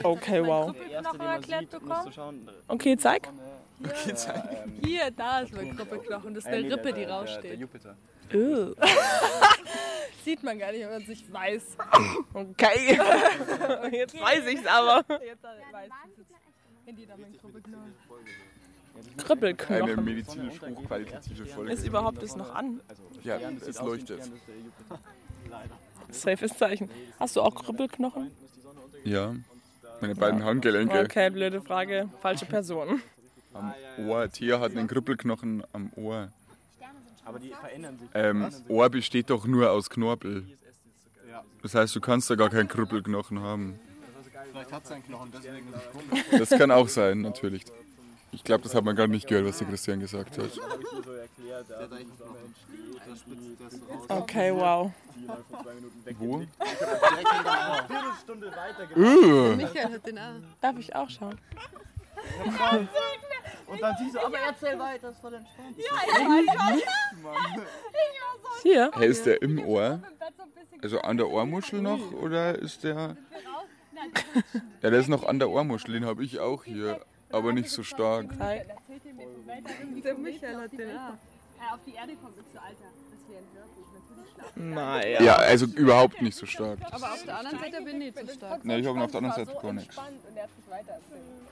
Okay, wow. Okay, zeig. Okay, zeig. Hier, da ist mein Gruppeknochen. Das ist eine Rippe, die raussteht. Jupiter. Ugh. Sieht man gar nicht, wenn man es nicht weiß. Okay. Jetzt weiß ich's aber. Jetzt weiß ich es. Gruppeknochen? Eine Kribbelknochen. medizinisch hochqualitative Folge. Ist überhaupt das noch an? Ja, es leuchtet. Safes Zeichen. Hast du auch Kribbelknochen? Ja, meine beiden Handgelenke. Okay, blöde Frage. Falsche Person. Am Ohr. Thea hat einen Kribbelknochen am Ohr. Aber die verändern sich. Ähm, Ohr besteht doch nur aus Knorpel. Das heißt, du kannst da gar keinen Kribbelknochen haben. Vielleicht hat es einen Knochen, deswegen. Das kann auch sein, natürlich. Ich glaube, das hat man gar nicht gehört, was der Christian gesagt hat. Okay, wow. Wo? Uh, Michael hat den auch. Darf ich auch schauen? Und dann siehst du, aber erzähl weiter, ist voll entspannt. Hier. hey, ist der im Ohr? Also an der Ohrmuschel noch? Oder ist der. Ja, der ist noch an der Ohrmuschel, den habe ich auch hier. Aber nicht so stark. Der Michael hat den auch. auf die Erde kommt, ist zu Alter. Das wäre ein Hörbuch. Naja. Ja, also überhaupt nicht so stark. Aber auf der anderen Seite bin ich nicht so stark. Ne, ich habe auf der anderen Seite gar nichts.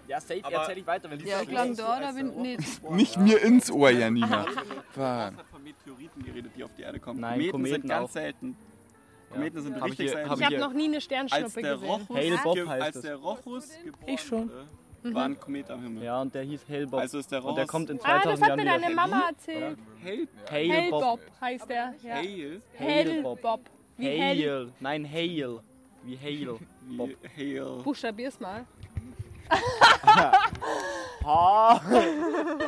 Ja, safe, erzähl ich weiter, wenn du Ja, klang da, da bin ich nicht. Nicht mir ins Ohr, Janina. War. von Meteoriten geredet, die auf die Erde kommen. Nein, Kometen, sind ganz auch. selten. Kometen sind ich richtig hab Ich habe noch nie eine Sternschnuppe gesehen. Rochus, Hale Bob heißt als der Rochus geboren Ich schon. wurde, war ein Komet am Himmel. Ja, und der hieß Hale-Bob. Also ist der und der kommt in Ah, 2000 das hat Jahren mir wieder. deine Mama erzählt. Hale, Hale-Bob. Hellbob heißt der. Ja. Hale, Hellbob. Wie hell. Hale. Nein, Hale. Wie Hale. Bob. wie Hale. Buchstabier's mal. Ah.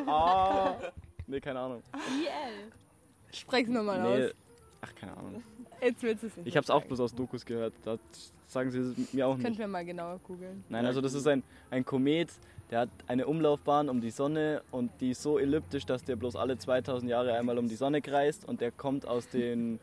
ah. Nee, keine Ahnung. Sprech's nochmal Nee. aus. Ach, keine Ahnung. Jetzt willst du es nicht. Ich hab's auch bloß aus Dokus gehört. Da sagen sie es mir auch Könnten nicht. wir mal genauer googeln. Nein, also das ist ein, ein Komet, der hat eine Umlaufbahn um die Sonne und die ist so elliptisch, dass der bloß alle 2000 Jahre einmal um die Sonne kreist und der kommt aus den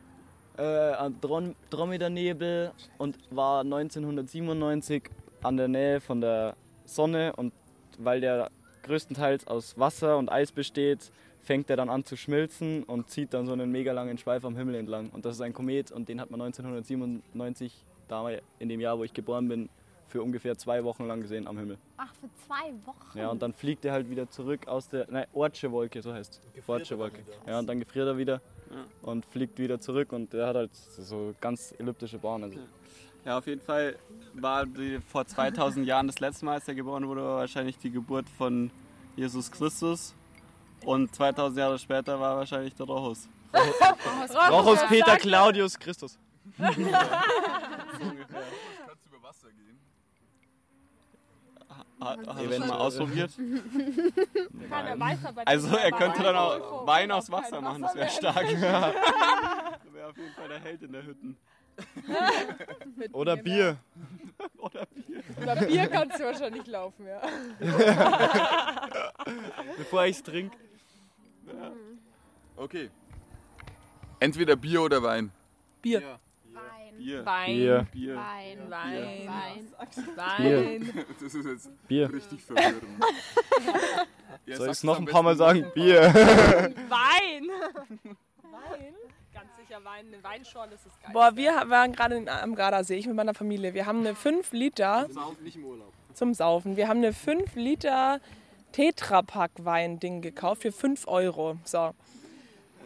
äh, Andromeda-Nebel und war 1997 an der Nähe von der Sonne und weil der größtenteils aus Wasser und Eis besteht, fängt er dann an zu schmilzen und zieht dann so einen mega langen Schweif am Himmel entlang. Und das ist ein Komet und den hat man 1997, damals in dem Jahr, wo ich geboren bin, für ungefähr zwei Wochen lang gesehen am Himmel. Ach, für zwei Wochen. Ja, und dann fliegt er halt wieder zurück aus der, nein, Ortsche Wolke, so heißt Ortsche Wolke. Ja, und dann gefriert er wieder und fliegt wieder zurück und der hat halt so ganz elliptische Bahnen. Also. Ja, auf jeden Fall war die, vor 2000 Jahren das letzte Mal, als er geboren wurde, war wahrscheinlich die Geburt von Jesus Christus. Und 2000 Jahre später war wahrscheinlich der Rochus. Rochus Peter Claudius Christus. Kannst über Wasser gehen? Hat, hat er mal ausprobiert? Keiner weiß aber, Also er könnte dann auch Wein aus Wasser machen, das wäre stark. Das wäre auf jeden Fall der Held in der Hütten. Oder Bier. Oder Bier. Über Bier kannst du wahrscheinlich laufen, ja. Bevor ich's trinke. Okay. Entweder Bier oder Wein. Bier. Wein. Bier. Wein. Bier. Bier. Wein. Wein. Wein. Wein. Das ist jetzt Bier. richtig verwirrend. Ja, Soll sag's ich's noch ein paar Mal sagen? Bier. Wein! Wein? Ganz sicher Wein. Eine Weinschorle ist das geil. Boah, wir waren gerade am Gardasee, ich mit meiner Familie. Wir haben eine 5 Liter Nicht im Urlaub. zum Saufen. Wir haben eine 5 Liter Tetrapack Wein-Ding gekauft für 5 Euro. So.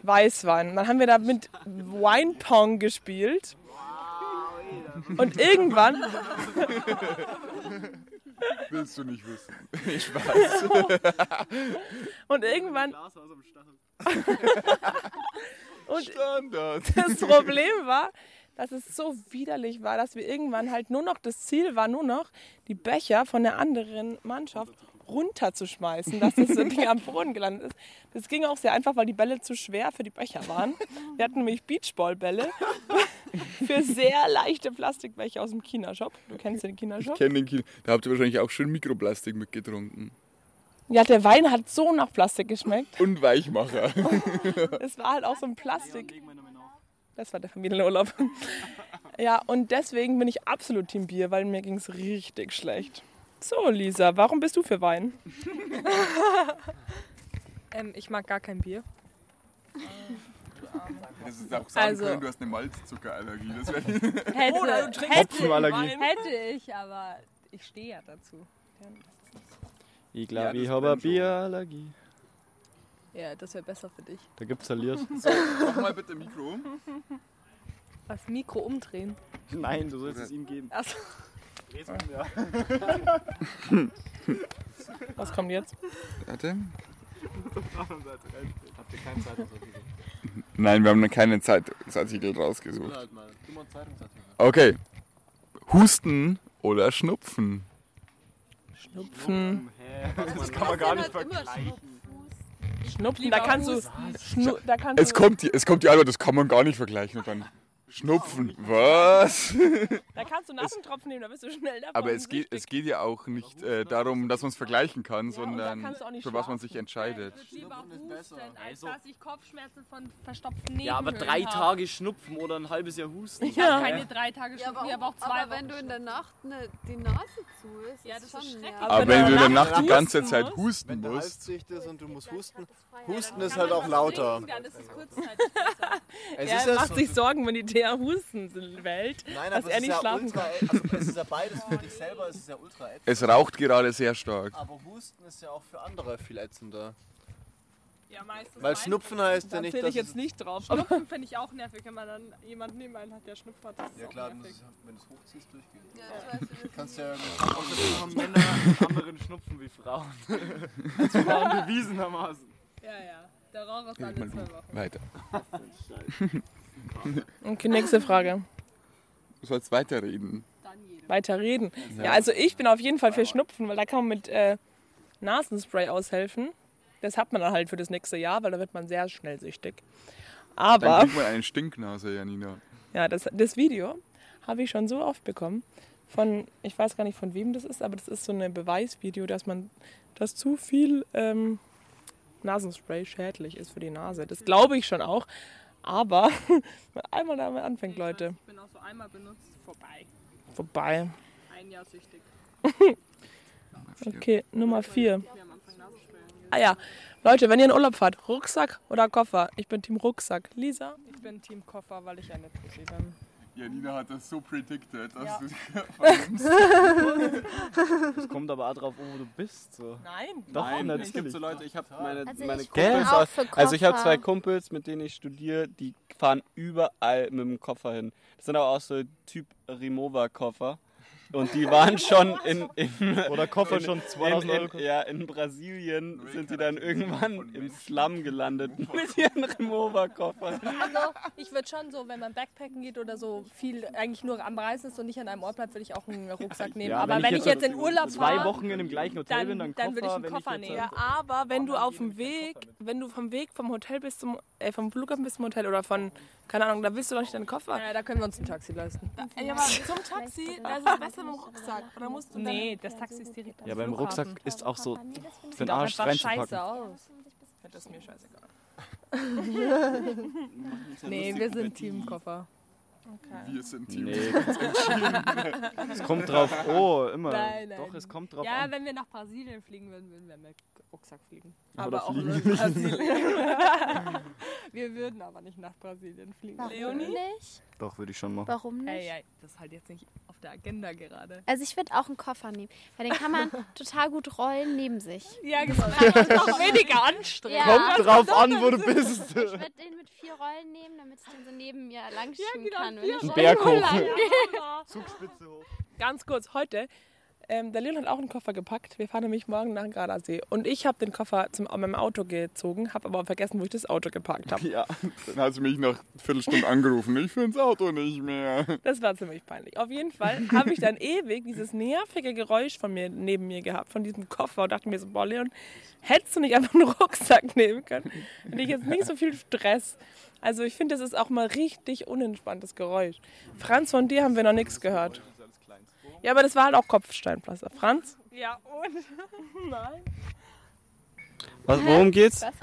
Weißwein. Dann haben wir da mit Wine Pong gespielt. Und irgendwann, Willst du nicht wissen. Ich weiß. und irgendwann. Und Standard. das Problem war, dass es so widerlich war, dass wir irgendwann halt nur noch, das Ziel war nur noch, die Becher von der anderen Mannschaft runterzuschmeißen, dass das Ding am Boden gelandet ist. Das ging auch sehr einfach, weil die Bälle zu schwer für die Becher waren. Wir hatten nämlich Beachballbälle für sehr leichte Plastikbecher aus dem China-Shop. Du kennst den Ich China-Shop? kenne den Kino. Da habt ihr wahrscheinlich auch schön Mikroplastik mitgetrunken. Ja, der Wein hat so nach Plastik geschmeckt. Und Weichmacher. Es war halt auch so ein Plastik. Das war der Familienurlaub. Ja, und deswegen bin ich absolut Team Bier, weil mir ging es richtig schlecht. So, Lisa, warum bist du für Wein? Ähm, ich mag gar kein Bier. Das ist auch sagen Also- können, du hast eine Malzzuckerallergie. Das Hätte, Oder du trinkst Hopfenallergie. hätte ich, aber ich stehe ja dazu. Ich Ja, glaube, ich das habe eine. Bierallergie. Ja, das wäre besser für dich. Da gibt's verliert. Mach mal bitte Mikro. Das Mikro umdrehen. Nein, du sollst es ihm geben. Achso. Was kommt jetzt? Warte. Habt ihr keinen Zeitungsartikel? Nein, wir haben noch keine Zeitungsartikel rausgesucht. halt mal. Zeitungsartikel. Okay. Husten oder Schnupfen? Schnupfen. Das kann man gar nicht vergleichen. Schnupfen, da kannst du. Schnu da kannst Es du kommt, die, es kommt die Antwort, das kann man gar nicht vergleichen. Und dann Schnupfen. Was? da kannst du Nassentropfen nehmen, da bist du schnell davon. Aber es geht, es geht ja auch nicht äh, darum, dass man es vergleichen kann, sondern für was man sich entscheidet. Lieber Schnupfen ist besser. husten, als Also- dass ich Kopfschmerzen von verstopften Ja, aber Nebenhöhlen drei. Tage Schnupfen oder ein halbes Jahr Husten. Ich habe keine drei Tage Ja, Schnupfen, aber, ich habe auch zwei aber wenn du in der. Nacht ne, die Nase zu ist, Ja, das ist schon schrecklich. Aber wenn du in der Nacht die ganze Zeit musst, husten Wenn musst, dicht ist und du musst husten, Ja, Husten ist halt auch lauter. es Er ja macht sich Sorgen, wenn die Thea husten wählt, Nein, dass er es nicht ist ja schlafen ultra, kann. also es ist ja beides für dich selber, es ist ja ultra ätzend. es raucht gerade sehr stark. Aber Husten ist ja auch für andere viel ätzender. Ja, meistens Weil Schnupfen heißt ja Da nicht, dass ich jetzt nicht drauf. Schnupfen finde ich auch nervig, wenn man dann jemanden neben einen hat, der Schnupfen hat. Ja klar, wenn du es hochziehst, durchgehen. Ja, weiß, das Kannst ja Außerdem haben Männer anderen Schnupfen wie Frauen. Als Frauen bewiesenermaßen. Ja, ja. Der Rauch ist alle zwei Wochen. Weiter. Okay, nächste Frage. Du sollst weiterreden. Dann jeder. Weiter reden. Ja, also ich bin auf jeden Fall für Schnupfen, weil da kann man mit äh, Nasenspray aushelfen. Das hat man dann halt für das nächste Jahr, weil da wird man sehr schnell süchtig. Dann Aber kriegt man eine Stinknase, Janina. ja, das, das Video habe ich schon so oft bekommen. Von, ich weiß gar nicht von wem das ist, aber das ist so ein Beweisvideo, dass man, dass zu viel ähm, Nasenspray schädlich ist für die Nase. Das glaube ich schon auch. Aber wenn man einmal damit anfängt, Leute, Ich bin auch so einmal benutzt, vorbei. vorbei. Ein Jahr süchtig. Okay, Nummer vier. Wir am Anfang Nasenspray. Ah ja, Leute, wenn ihr in Urlaub fahrt, Rucksack oder Koffer? Ich bin Team Rucksack. Lisa? Ich bin Team Koffer, weil ich eine Pussy bin. Janina hat das so predicted, dass Ja. du Es kommt aber auch drauf an, wo du bist. So. Nein. Doch, Nein, natürlich. nicht. gibt so Leute, ich habe meine, Also meine ich Kumpels, auch für also ich habe zwei Kumpels, mit denen ich studiere, die fahren überall mit dem Koffer hin. Das sind aber auch so Typ Rimowa-Koffer. Und die waren schon in, in Oder Koffer in, schon in, 2000 Euro. in, ja, in Brasilien sind die dann irgendwann im Slum gelandet mit ihren Rimowa-Koffern. Also, ich würde schon so, wenn man Backpacken geht oder so viel eigentlich nur am Reisen ist und nicht an einem Ort bleibt, würde ich auch einen Rucksack nehmen. Ja, Aber wenn, ich jetzt in Urlaub zwei fahre, Wochen in dem gleichen Hotel dann- bin, dann, dann würde ich einen wenn Koffer jetzt nehmen. Ja, aber wenn du auf dem Weg, wenn du vom Weg vom Hotel bis zum, äh, vom Flughafen bis zum Hotel oder von, keine Ahnung, da willst du doch nicht deinen Koffer. ja, da können wir uns ein Taxi leisten. Ja, aber zum Taxi, da ist es besser mit dem Rucksack. Oder musst du Nee, das Taxi ist direkt Ja, beim. Rucksack ist auch so für den Arsch einfach scheiße reinzupacken. aus. das ist mir scheißegal. Nee, wir sind Team Koffer. Wir sind Team. Nee, es kommt drauf. Oh, immer. Nein, nein. Doch, es kommt drauf Ja, an. wenn wir nach Brasilien fliegen würden, würden wir mit Rucksack fliegen. Oder aber auch fliegen in Brasilien. wir würden aber nicht nach Brasilien fliegen. Warum Leonie? nicht? Doch, würde ich schon machen. Warum nicht? Ey, ey, das ist halt jetzt nicht auf der Agenda gerade. Also ich würde auch einen Koffer nehmen, weil den kann man total gut rollen neben sich. Ja, genau. Das ist auch weniger anstrengend. Ja, Kommt drauf an, wo du bist. ich würde den mit vier Rollen nehmen, damit ich den so neben mir lang schieben genau, kann. Wenn ich. Berg hoch. Zugspitze hoch. Ganz kurz, heute Ähm, der Leon hat auch einen Koffer gepackt. Wir fahren nämlich morgen nach Gardasee. Und ich habe den Koffer zum an meinem Auto gezogen, habe aber vergessen, wo ich das Auto geparkt habe. Ja, dann hat sie mich nach einer Viertelstunde angerufen. Ich finde das Auto nicht mehr. Das war ziemlich peinlich. Auf jeden Fall habe ich dann ewig dieses nervige Geräusch von mir neben mir gehabt, von diesem Koffer und dachte mir so, boah Leon, hättest du nicht einfach einen Rucksack nehmen können? Und ich jetzt nicht so viel Stress. Also ich finde, das ist auch mal richtig unentspanntes Geräusch. Franz, von dir haben wir noch nichts gehört. Ja, aber das war halt auch Kopfsteinpflaster. Franz? Ja, und? Nein. Was, worum geht's?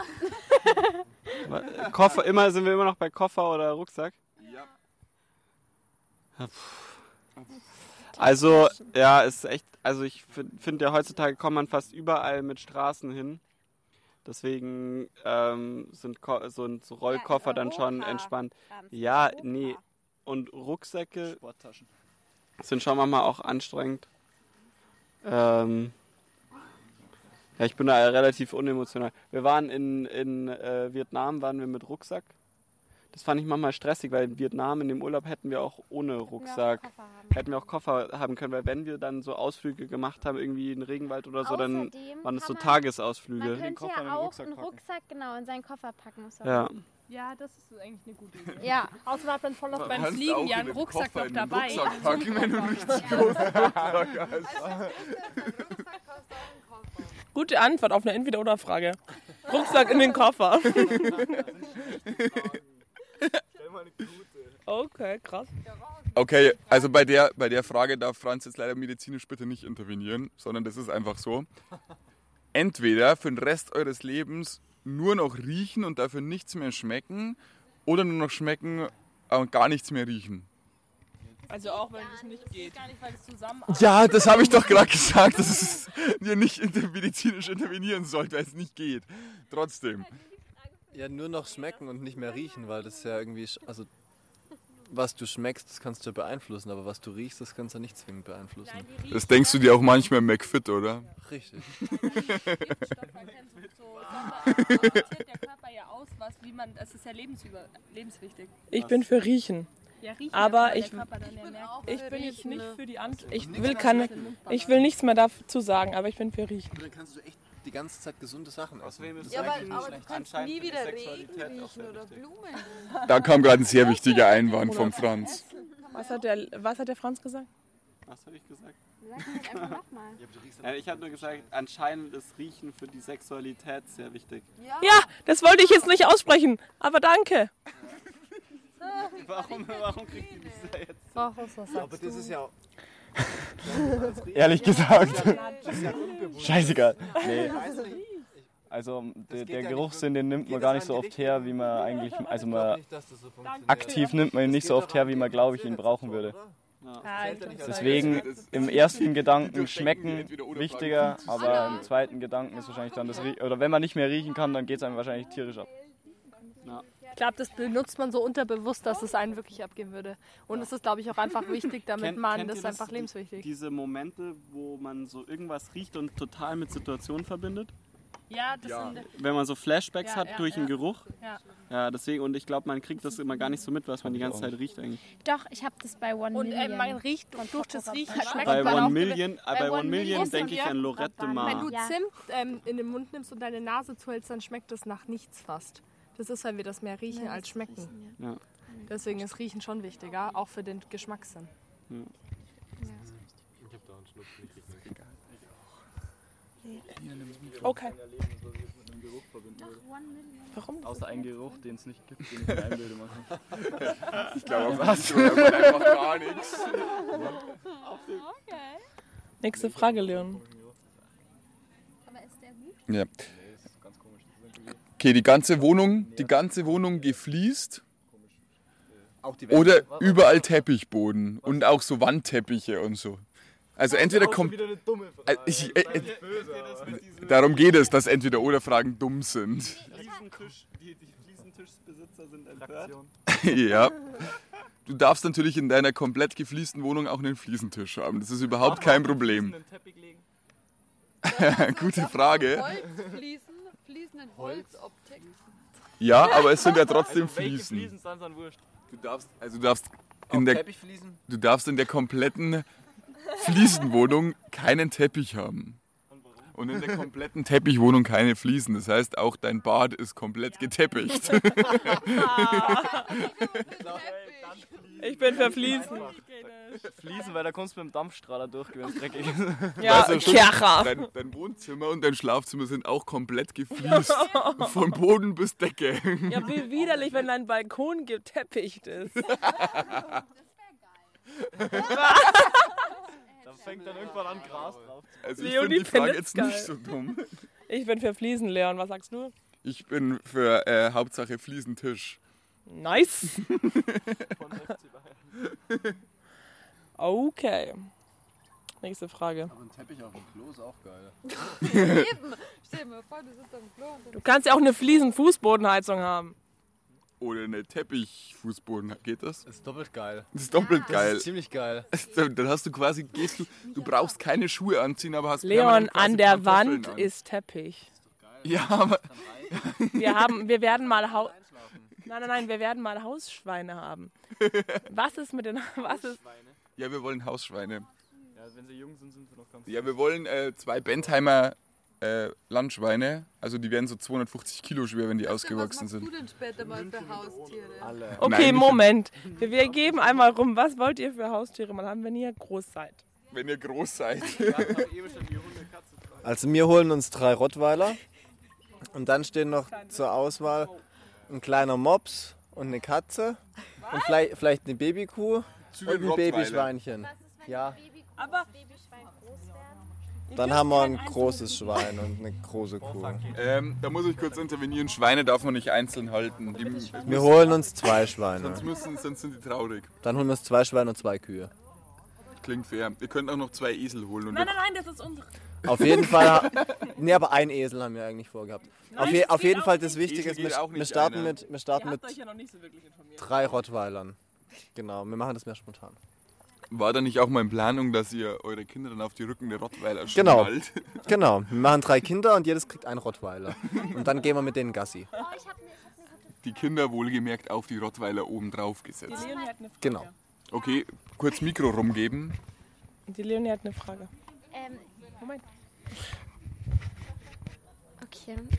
Koffer, immer sind wir immer noch bei Koffer oder Rucksack? Ja. Also, ja, ist echt, also ich finde ja heutzutage kommt man fast überall mit Straßen hin. Deswegen ähm, sind Ko so, ein- so Rollkoffer dann schon entspannt. Ja, nee. Und Rucksäcke sind schon manchmal auch anstrengend. Ähm, ja, ich bin da relativ unemotional. Wir waren in, in äh, Vietnam, waren wir mit Rucksack. Das fand ich manchmal stressig, weil in Vietnam in dem Urlaub hätten wir auch ohne Rucksack, hätten wir auch Koffer haben können, weil wenn wir dann so Ausflüge gemacht haben, irgendwie in den Regenwald oder so, dann Außerdem waren es so man- Tagesausflüge. Man könnte ja auch einen Rucksack genau in seinen Koffer packen. So. Ja. Ja, das ist eigentlich eine gute Idee. Ja. Außerdem hat man voll oft Man beim Fliegen ja in einen Rucksack noch dabei. Rucksack packen, wenn du einen richtig großen Rucksack hast. Gute Antwort auf eine Entweder-Oder-Frage. Rucksack in den Koffer. okay, krass. Okay, also bei der, bei der Frage darf Franz jetzt leider medizinisch bitte nicht intervenieren, sondern das ist einfach so. Entweder für den Rest eures Lebens nur noch riechen und dafür nichts mehr schmecken oder nur noch schmecken und gar nichts mehr riechen. Also auch wenn es nicht geht. Gar nicht, weil es zusammen Ja, das habe ich doch gerade gesagt, dass es ihr nicht inter- medizinisch intervenieren sollt, weil es nicht geht. Trotzdem. Ja, nur noch schmecken und nicht mehr riechen, weil das ja irgendwie, also was du schmeckst, das kannst du ja beeinflussen, aber was du riechst, das kannst du nicht zwingend beeinflussen. Das denkst du dir auch manchmal im McFit, oder? Richtig. Ich bin für Riechen. Ja, riechen, aber ich, Körper merkt. ich bin jetzt nicht für die Antwort. Ich will keine, ich will nichts mehr dazu sagen, aber ich bin für Riechen. Dann kannst du echt die ganze Zeit gesunde Sachen essen. Ja, aber, aber du kannst nie wieder Regen riechen oder Blumen. Da kam gerade ein sehr wichtiger Einwand vom Franz. Was hat der, was hat der Franz gesagt? Was habe ich gesagt? Sag einfach nochmal. Ja, ich habe nur gesagt, anscheinend ist Riechen für die Sexualität sehr wichtig. Ja, das wollte ich jetzt nicht aussprechen, aber danke. Warum, warum kriegt die das jetzt? Markus, was sagst Aber das ist ja. Ehrlich gesagt. Scheißegal. Nee. Also der, der Geruchssinn, den nimmt man gar nicht so oft her, wie man eigentlich, also man aktiv nimmt man ihn nicht so oft her, wie man glaube ich ihn brauchen würde. Ja, Deswegen im ersten Gedanken schmecken wichtiger, aber im zweiten Gedanken ist wahrscheinlich dann das Rie oder wenn man nicht mehr riechen kann, dann geht es einem wahrscheinlich tierisch ab. Ich glaube, das benutzt man so unterbewusst, dass es einen wirklich abgeben würde. Und es ist, glaube ich, auch einfach wichtig, damit Kennt- man, das ist einfach die- lebenswichtig. Diese Momente, wo man so irgendwas riecht und total mit Situationen verbindet. Ja, das sind. Wenn man so Flashbacks Ja, hat ja, durch den ja. Geruch. Ja. Ja, deswegen, und ich glaube, man kriegt das immer gar nicht so mit, was man die ganze Zeit riecht eigentlich. Doch, ich habe das bei One Und Million. äh, man riecht, durch das Riechen schmeckt Bei man One auch Million, äh, bei One One Million Million denke ich ja, an Lorette de Mar. Wenn du Ja. Zimt ähm, in den Mund nimmst und deine Nase zuhältst, dann schmeckt das nach nichts fast. Das ist, weil wir das mehr riechen Ja, als das schmecken. Riechen, Ja. Deswegen ist Riechen schon wichtiger, auch für den Geschmackssinn. Okay. Warum? Außer ein Geruch, den es nicht gibt, den ich mir einbilde. Manchmal. Ich glaube, auf was? einfach gar nichts. Nächste Frage, Leon. Aber ist der gut? Ja. Okay, die ganze Wohnung, die ganze Wohnung gefliest Auch die Wände- oder überall Teppichboden und auch so Wandteppiche und so. Also entweder kommt. Äh, ich- äh, äh, Darum geht es, dass entweder oder Fragen dumm sind. Die Fliesentischbesitzer sind empört. ja. Du darfst natürlich in deiner komplett gefliesten Wohnung auch einen Fliesentisch haben. Das ist überhaupt kein Problem. Gute Frage. Holzfliesen, Fliesen in Holzoptik. Ja, aber es sind ja trotzdem Also, welche Fliesen. Fliesen sind dann wurscht. Du darfst, also du darfst in der, Teppichfliesen? du darfst in der kompletten Fliesenwohnung keinen Teppich haben. Und in der kompletten Teppichwohnung keine Fliesen. Das heißt, auch dein Bad ist komplett geteppicht. Ich bin für Fliesen. Fliesen, weil da kommst du mit dem Dampfstrahler durch, wenn es dreckig ist. Ja, Weißt du Kercher. Dein, dein Wohnzimmer und dein Schlafzimmer sind auch komplett gefliest. Von Boden bis Decke. Ja, wie widerlich, wenn dein Balkon geteppicht ist. Da fängt dann irgendwann an, Gras drauf zu Also ich Leonie finde die Frage jetzt nicht so dumm. Ich bin für Fliesen, Leon. Was sagst du? Ich bin für äh, Hauptsache Fliesentisch. Nice. Okay. Nächste Frage. Aber ein Teppich auf dem Klo ist auch geil. Eben. Stell dir mal vor, du sitzt am Klo. Du kannst ja auch eine Fliesen-Fußbodenheizung haben. Oder eine Teppichfußboden. Geht das? Das ist doppelt geil. Das ist doppelt Das geil. ist ziemlich geil. Dann hast du quasi, gehst du, du brauchst keine Schuhe anziehen, aber hast Leon, an der Pantoffeln Wand an. ist Teppich. Ja, aber Wir haben, wir werden mal Hau Nein, nein, nein, wir werden mal Hausschweine haben. Was ist mit den was ist ja, wir wollen Hausschweine. Ja, wenn sie jung sind, sind sie noch ganz Ja, wir wollen äh, zwei Bentheimer äh, Landschweine. Also die werden so 250 Kilo schwer, wenn die ausgewachsen Was machst sind. du denn später mal für Haustiere? Okay, Nein, Moment. Wir, wir geben einmal rum, was wollt ihr für Haustiere mal haben, wenn ihr groß seid? Wenn ihr groß seid. Also wir holen uns drei Rottweiler und dann stehen noch zur Auswahl ein kleiner Mops und eine Katze und vielleicht, vielleicht eine Babykuh Zu und ein Rottweiler. Babyschweinchen. Ja, Aber. Dann haben wir ein großes Schwein und eine große Kuh. Ähm, da muss ich kurz intervenieren. Schweine darf man nicht einzeln halten. Die, Wir holen uns zwei Schweine. sonst, müssen, sonst sind die traurig. Dann holen wir uns zwei Schweine und zwei Kühe. Klingt fair. Ihr könnt auch noch zwei Esel holen. Und nein, nein, nein, das ist unsere. Auf jeden Fall. Nee, aber ein Esel haben wir eigentlich vorgehabt. Auf, je, auf jeden Fall das. Wichtige ist, wir, wir starten einer. mit, wir starten mit ja noch nicht so wirklich informiert. drei Rottweilern. Genau, wir machen das mehr spontan. War da nicht auch mal in Planung, dass ihr eure Kinder dann auf die Rücken der Rottweiler Genau. schnallt? Genau, wir machen drei Kinder und jedes kriegt einen Rottweiler. Und dann gehen wir mit denen Gassi. Oh, ich hab ne gute Die Kinder wohlgemerkt auf die Rottweiler oben drauf Die gesetzt. Leonie hat eine Frage. Genau. Okay, kurz Mikro rumgeben. Die Leonie hat eine Frage. Ähm, Moment. okay. okay.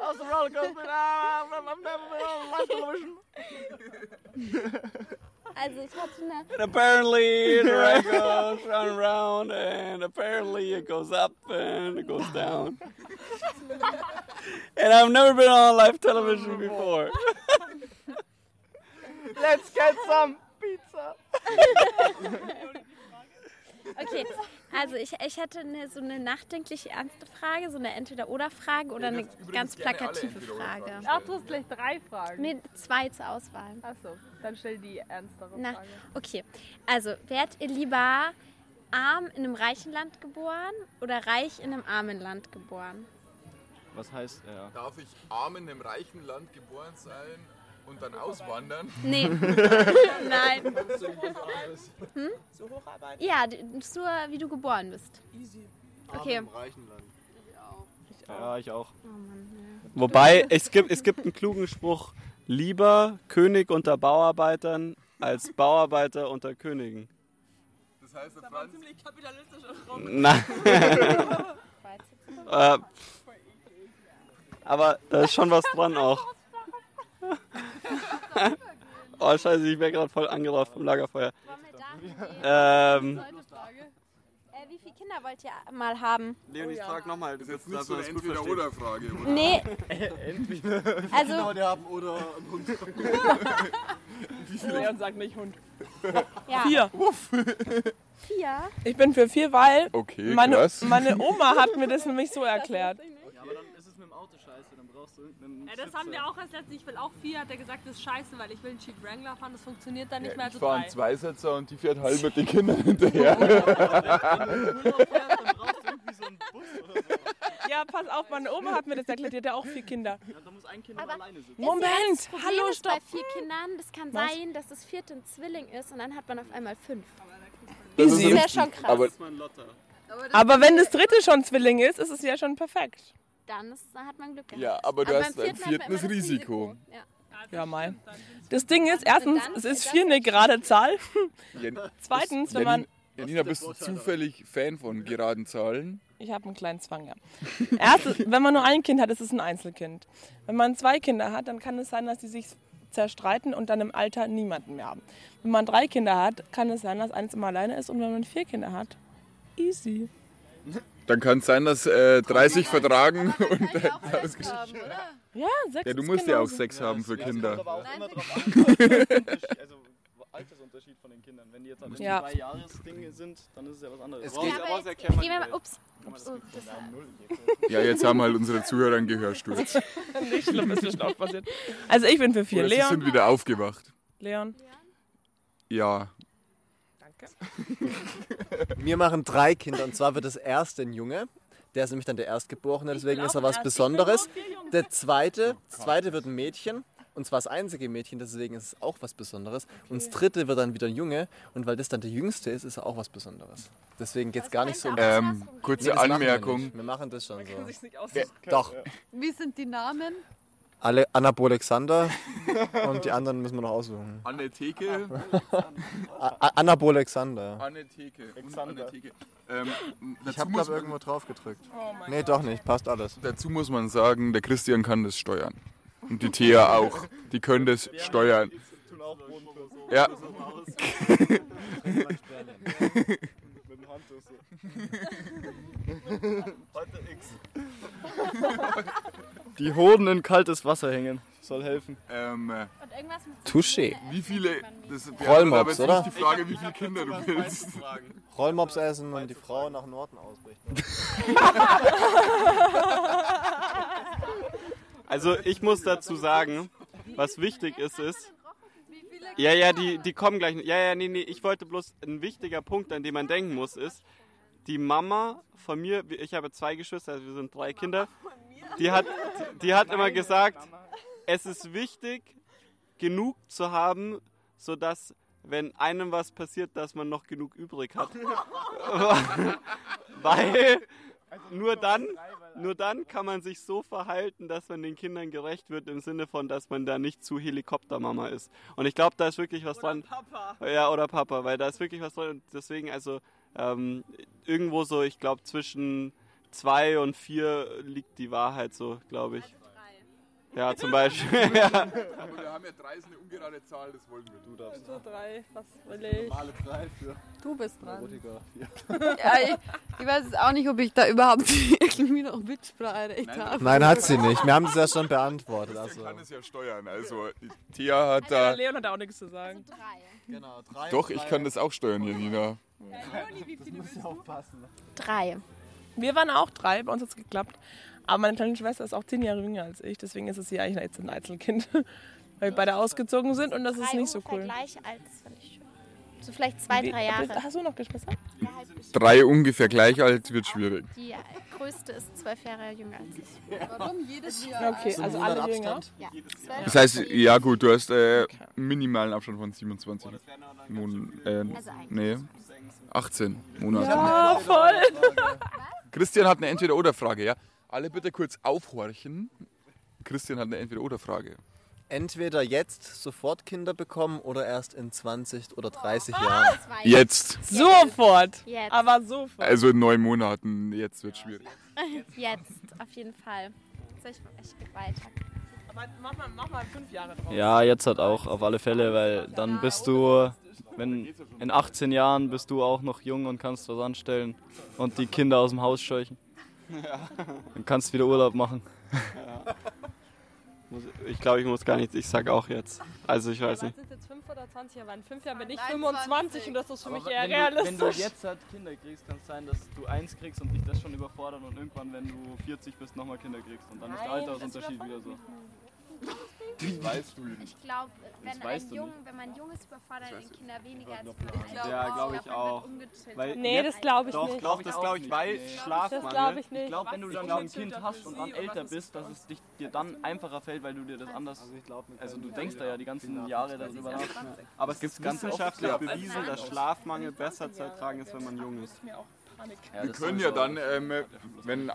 hätte- television before. Aus dem Rollercoaster. I've never been on live television. also ich hatte eine. And apparently the ride goes round and round, and apparently it goes up and it goes down. and I've never been on live television before. Let's get some pizza. Okay, also ich, ich hätte eine, so eine nachdenkliche, ernste Frage, so eine Entweder-Oder-Frage oder eine ganz plakative. Frage. Ach, du hast gleich drei Fragen. Nee, zwei zur Auswahl. Achso, dann stell die ernstere Na, Frage. okay. Also, wärt ihr lieber arm in einem reichen Land geboren oder reich in einem armen Land geboren? Was heißt, ja. Darf ich arm in einem reichen Land geboren sein und dann auswandern? Nee. Nein. So hocharbeiten? Ja, so wie du geboren bist. Easy. Okay. reichen Land. Ja, ich auch. Oh Mann, ja. Wobei, es gibt, es gibt einen klugen Spruch. Lieber König unter Bauarbeitern als Bauarbeiter unter Königen. Das heißt, Das war Franz, ziemlich kapitalistisch und Nein. äh, aber da ist schon was dran auch. oh scheiße, ich wäre gerade voll angelaufen vom Lagerfeuer. Wollen wir da Ähm, äh, wie viele Kinder wollt ihr mal haben? Leonie, ich frag nochmal. das ist jetzt nicht so eine Entweder-Oder-Frage. oder? Nee. Also, die haben oder ein Hund. Leon sagt nicht Hund. ja. Vier. Vier. Ich bin für vier, weil Okay, meine, meine Oma hat mir das nämlich so erklärt. Ja, aber dann ist es mit dem Auto scheiße, dann brauchst du irgendeinen. Ja, das haben wir auch als letztes. Ich will auch vier, hat er gesagt, das ist scheiße, weil ich will einen Jeep Wrangler fahren, das funktioniert dann nicht mehr. Ich Also fahre einen Zweisitzer und die fährt halb mit den Kindern hinterher. Dann brauchst du irgendwie so einen Bus oder so. Ja, pass auf, meine Oma hat mir das erklärt, die hat ja auch vier Kinder. Ja, da muss ein Kind Aber- alleine sitzen. Das Moment, Problem hallo, ist stopp. Bei vier Kindern, das kann Was? sein, dass das vierte ein Zwilling ist und dann hat man auf einmal fünf. Das Easy. ist ja schon krass. Aber Aber wenn das dritte schon Zwilling ist, ist es ja schon perfekt. Dann, ist, hat man Glück gehabt. Ja, aber du beim hast beim vierten immer das Risiko. Ja. Ja, mal. Das Ding ist, erstens, es ist vier eine gerade Zahl. Zweitens, wenn man. Janina, bist du zufällig Fan von geraden Zahlen? Ich habe einen kleinen Zwang, ja. Erstens, wenn man nur ein Kind hat, ist es ein Einzelkind. Wenn man zwei Kinder hat, dann kann es sein, dass die sich zerstreiten und dann im Alter niemanden mehr haben. Wenn man drei Kinder hat, kann es sein, dass eins immer alleine ist und wenn man vier Kinder hat, easy. Dann kann es sein, dass äh, 30 vertragen und alles gesch- Ja, sechs Ja, du ist musst ja auch. Sex haben für Kinder. aber auch immer drauf an, also Altersunterschied von den Kindern. Wenn die jetzt alle Ja. drei Jahresdinge sind, dann ist es ja was anderes. Es geht- Aber jetzt, erklären, gehen wir was mal, ups. ups oh, das Ja, jetzt haben halt unsere Zuhörer einen Gehörsturz. Nicht schlimm, ist bestimmt auch passiert. Also ich bin für vier. Oder sie Leon. sind wieder aufgewacht. Leon. Ja. Danke. Wir machen drei Kinder und zwar wird das erste ein Junge. Der ist nämlich dann der Erstgeborene, deswegen ist er was Besonderes. Der zweite, das zweite wird ein Mädchen und zwar das einzige Mädchen, deswegen ist es auch was Besonderes. Und das dritte wird dann wieder ein Junge und weil das dann der jüngste ist, ist er auch was Besonderes. Deswegen geht es gar nicht so um. Ähm, Nee, kurze wir Anmerkung. nicht. Wir machen das schon so. Sich's nicht aus. Doch. Wie sind die Namen? Alle Anabo Alexander und die anderen müssen wir noch aussuchen. Anne Theke. A- A- Anabo Alexander. Anne Theke. Und Anne Theke. Ähm, Ich habe glaube irgendwo drauf gedrückt. Oh Nee, doch nicht. Passt alles. dazu muss man sagen, der Christian kann das steuern. Und die Thea auch. Die können das steuern. Ja. Mit dem Handtuch so. Heute X. Die Hoden in kaltes Wasser hängen. Soll helfen. Ähm, äh, Und irgendwas mit Touché. wie viele. Das Rollmops, aber jetzt oder? nicht die Frage, wie viele Kinder du willst. Rollmops essen und die Frau nach Norden ausbricht. Also ich muss dazu sagen, was wichtig ist, ist. Ja, ja, die, die kommen gleich. Ja, ja, nee, nee. Ich wollte bloß ein wichtiger Punkt, an den man denken muss, ist, die Mama von mir, ich habe zwei Geschwister, also wir sind drei Kinder, die hat, die hat immer gesagt, es ist wichtig, genug zu haben, sodass, wenn einem was passiert, dass man noch genug übrig hat. Weil nur dann, nur dann kann man sich so verhalten, dass man den Kindern gerecht wird, im Sinne von, dass man da nicht zu Helikoptermama ist. Und ich glaube, da ist wirklich was dran. Papa. Ja, oder Papa, weil da ist wirklich was dran. Und deswegen, also ähm, irgendwo so, ich glaube, zwischen zwei und vier liegt die Wahrheit so, glaube ich. Ja, zum Beispiel. ja. Aber wir haben ja drei, ist eine ungerade Zahl, das wollen wir. Du darfst. So drei, was will ich? Male drei für Du bist dran. Ja, ich, ich weiß jetzt auch nicht, ob ich da überhaupt irgendwie noch Mitspracherecht habe. Nein, hat sie nicht. Wir haben das ja schon beantwortet. Also. kann es ja steuern. Also, Thea hat Ja, da. Leon hat da auch nichts zu sagen. drei. Genau, drei. Doch, ich kann das auch steuern, Janina. Drei. Wir waren auch drei, bei uns hat es geklappt. Aber meine kleine Schwester ist auch zehn Jahre jünger als ich, deswegen ist es hier eigentlich jetzt ein Einzelkind. Weil wir beide ausgezogen sind und das ist nicht so cool. gleich alt, das fand ich schön. So vielleicht zwei, Wie- drei Jahre. Hast du noch Geschwister? Drei ungefähr gleich alt wird schwierig. Die größte ist zwölf Jahre jünger als ich. Warum jedes Jahr? Okay, also alle jünger. Ja. Das heißt, ja gut, du hast äh, einen minimalen Abstand von 27 Monaten. Äh, Also eigentlich. nee, 18 Monate. Ja, voll. Christian hat eine Entweder-Oder-Frage, ja? Alle bitte kurz aufhorchen. Christian hat eine Entweder-Oder-Frage. Entweder jetzt sofort Kinder bekommen oder erst in 20 oder 30 Jahren. Zwei. Jetzt. Sofort. Jetzt. Aber sofort. Also in neun Monaten. Jetzt wird schwierig. Jetzt, auf jeden Fall. So, ich, ich gebe weiter. Aber mach mal, mach mal fünf Jahre drauf. Ja, jetzt hat auch, auf alle Fälle, weil dann bist du, wenn in 18 Jahren bist du auch noch jung und kannst was anstellen und die Kinder aus dem Haus scheuchen. Dann kannst du wieder Urlaub machen. Muss- Ich glaube, ich muss gar nicht. Ich sag auch jetzt. Also ich weiß Was nicht. sind jetzt fünf oder 20 Jahre? In fünf Jahren bin ich Nein, 25 und das ist für mich eher wenn, du, realistisch. wenn du jetzt halt Kinder kriegst, kann es sein, dass du eins kriegst und dich das schon überfordert und irgendwann, wenn du 40 bist, nochmal Kinder kriegst. Und dann ist der Nein, Altersunterschied wieder so. Das weißt du nicht. Ich glaube, wenn, ein Jung, wenn man Jung ist, überfordert ihn Kinder weniger als Ich glaub Ja, glaube ich man auch. Weil Nee, jetzt- das glaube ich doch, nicht. Doch, das glaube ich, weil Das Schlafmangel. glaube ich nicht. Ich glaube, wenn du dann glaub, ein Kind hast und dann älter bist, dass es dich, dir dann einfacher fällt, weil du dir das anders. Also du denkst da ja die ganzen Jahre darüber nach. Aber es ist wissenschaftlich bewiesen, dass Schlafmangel besser zu ertragen ist, wenn man jung ist. Ja, Wir das können ja dann, ähm, wenn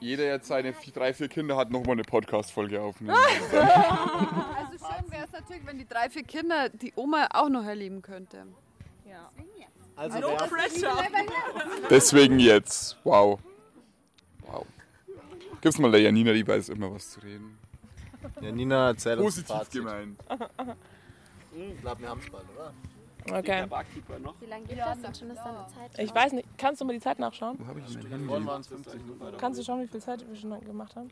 jeder jetzt seine vier- drei, vier Kinder hat, nochmal eine Podcast-Folge aufnehmen. Also schön wäre es natürlich, wenn die drei, vier Kinder die Oma auch noch erleben könnte. Ja. Also No pressure. Deswegen jetzt. Wow. Wow. Gib's mal der Janina, die weiß immer was zu reden. ja, Nina erzählt uns Positiv gemeint. Ich glaube, wir haben es bald, oder? Okay. Barkeeper noch. Wie lange geht das denn schon? Ist da eine Zeit? Ich weiß nicht. Kannst du mal die Zeit nachschauen? Wo habe ich mein Vorhin Handy? waren es 50 Minuten. Kannst du schauen, wie viel Zeit wir schon gemacht haben?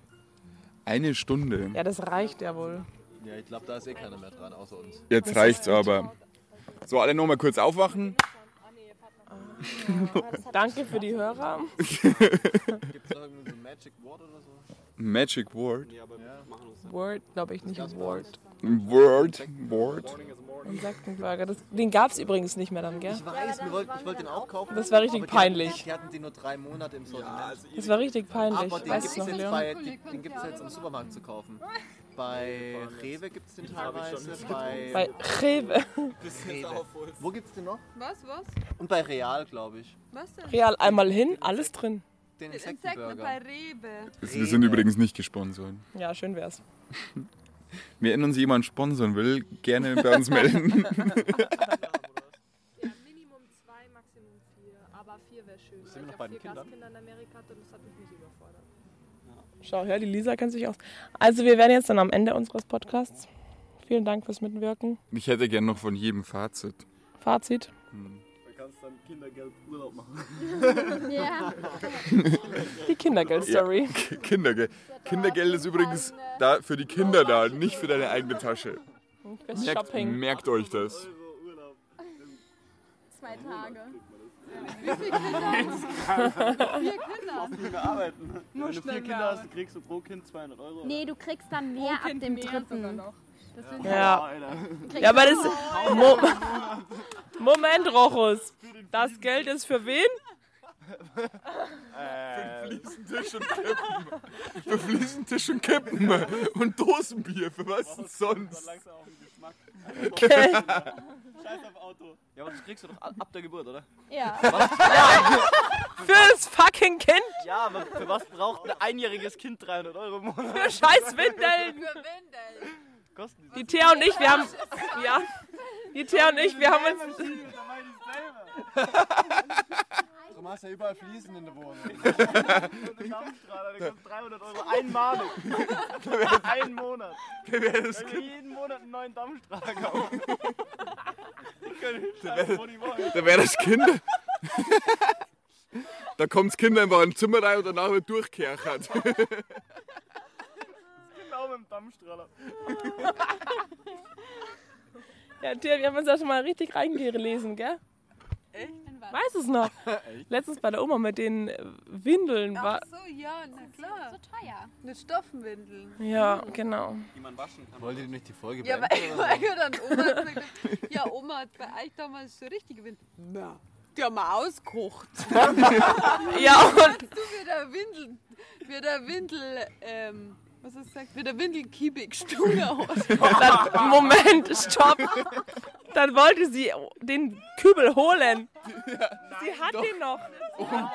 Eine Stunde. Ja, das reicht ja wohl. Ja, ich glaube, da ist eh keiner mehr dran, außer uns. Jetzt reicht's aber. So, alle nochmal kurz aufwachen. Danke für die Hörer. Gibt es noch irgendwie so ein Magic Word oder so? Magic Word. Word, glaube ich nicht. Word. Word. Word. Insektenburger. Das, den gab es übrigens nicht mehr dann, gell? Ich weiß, wir wollten, ich wollte den auch kaufen. Das war richtig aber die hatten- peinlich. Die hatten die nur drei Monate im Sortiment. Das war richtig peinlich. Aber den gibt es jetzt, Leon? bei, die- den gibt's jetzt im Supermarkt zu kaufen. Bei Rewe gibt es den teilweise. Bei, Bei Rewe. Rewe. Wo gibt es den noch? Was, was? Und bei Real, glaube ich. Was denn? Real einmal hin, alles drin. Den Insekten bei Insektenburger. Rewe. Wir sind übrigens nicht gesponsert. Ja, schön wär's. Wenn uns jemand sponsern will, gerne bei uns melden. Ja, Minimum zwei, Maximum vier. Aber vier wäre schön. Sind wir noch ich bei habe den vier Kindern? Gastkinder in Amerika hatte und das hat mich nicht überfordert. Schau her, die Lisa kennt sich aus. Also wir werden jetzt dann am Ende unseres Podcasts. Vielen Dank fürs Mitwirken. Ich hätte gern noch von jedem Fazit. Fazit. Dann Kindergeld Urlaub machen. Ja. Die Kindergeld-Story. Kindergeld. Kindergeld ist übrigens da für die Kinder da, nicht für deine eigene Tasche. Fürs Merkt, Shopping. merkt euch das. Zwei Tage. Wie viele Kinder? Vier Kinder. Nicht mehr arbeiten. Nur Wenn du schnell vier Kinder hast, kriegst du pro Kind 200 Euro. Nee, du kriegst dann mehr ab dem dritten. Das sind Ja. Alter. Ja, aber das. Mo Moment, Rochus. Das Geld ist für wen? Für Fliesentisch und Kippen. Für Fliesentisch und Kippen. Und Dosenbier. Für was denn sonst? Langsam auf den Geschmack. Okay. Scheiß auf Auto. Ja, aber das kriegst du doch ab der Geburt, oder? Ja. Fürs fucking Kind. Ja, aber für was braucht ein einjähriges Kind 300 Euro im Monat? Für scheiß Windeln. Für Windeln. Kosten Die Thea und ich, wir haben. Ja. Die Thea und ich, wir haben uns. Du hast ja überall Fliesen in der Wohnung. Dampfstrahler, der kostet 300 Euro einmalig. Ein Monat. Wir Kind? jeden Monat einen neuen Dampfstrahler kaufen. Da wäre wo die wollen. da wär das Kind. Da kommt das Kind einfach in ein Zimmer rein und danach wird durchkerchert. Mit dem Dampfstrahler. Ja, Thea, wir haben uns ja schon mal richtig reingelesen, gell? Echt? Weißt du es noch? Letztens bei der Oma mit den Windeln war. Ach so, ja, na klar. So teuer. Mit Stoffenwindeln. Ja, genau. Die man waschen kann. Wollt ihr nicht die Folge Ja, weil, beenden? oder weil ja dann Oma hat gesagt, ja, Oma hat bei euch damals so richtige Windeln. Na, die haben wir ausgekocht. Ja, und Hast du wieder Windeln, wieder Windel, ähm, was hast du gesagt, wieder Windelkiebig aus. dann, Moment, stopp. Dann wollte sie den Kübel holen. Sie hat den noch. Oma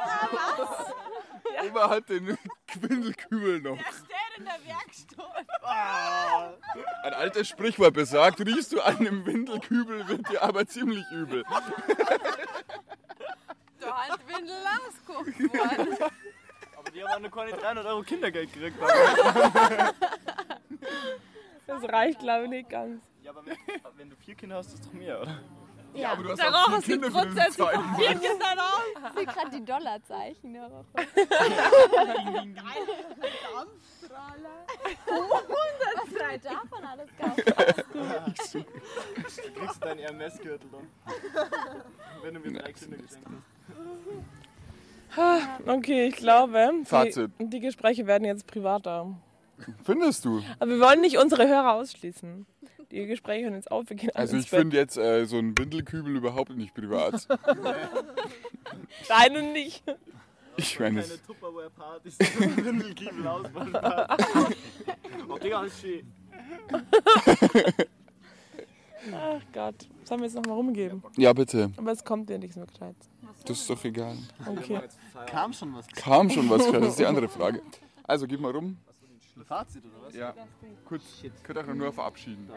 hat den Quindelkübel noch. steht in der Werkstatt. Ein altes Sprichwort besagt, riechst du an einem Windelkübel, wird dir aber ziemlich übel. Da hat Windel ausgekocht worden. Die haben auch nur keine 300 Euro Kindergeld gekriegt. Das reicht, glaube ich, nicht ganz. Ja, aber wenn, wenn du vier Kinder hast, ist doch mehr, oder? Ja. Aber du hast Der auch vier Kinder für den zweiten von vier Kindern aus. Ich sehe gerade die Dollarzeichen. Ja. Was du dir davon alles kaufst. Du kriegst deinen Hermes-Gürtel dann. Wenn du mir drei Kinder geschenkt hast. Okay, ich glaube, Fazit. die, die Gespräche werden jetzt privater. Findest du? Aber wir wollen nicht unsere Hörer ausschließen. Die Gespräche hören jetzt auf, wir gehen Also ich finde jetzt äh, so ein Windelkübel überhaupt nicht privat. Deine nicht. Ich meine, es- Keine Tupperware-Partys, Windelkiebel ausbauen. Oh, Digga, ist schön. Ach Gott, sollen wir jetzt nochmal rumgeben? ja bitte. Aber es kommt dir nichts mehr Gescheites. Das ist doch egal. Okay. Kam schon was. Kam schon was, das ist die andere Frage. Also gib mal rum. Ein Fazit oder was? Ja. Kurz, könnt euch nur verabschieden.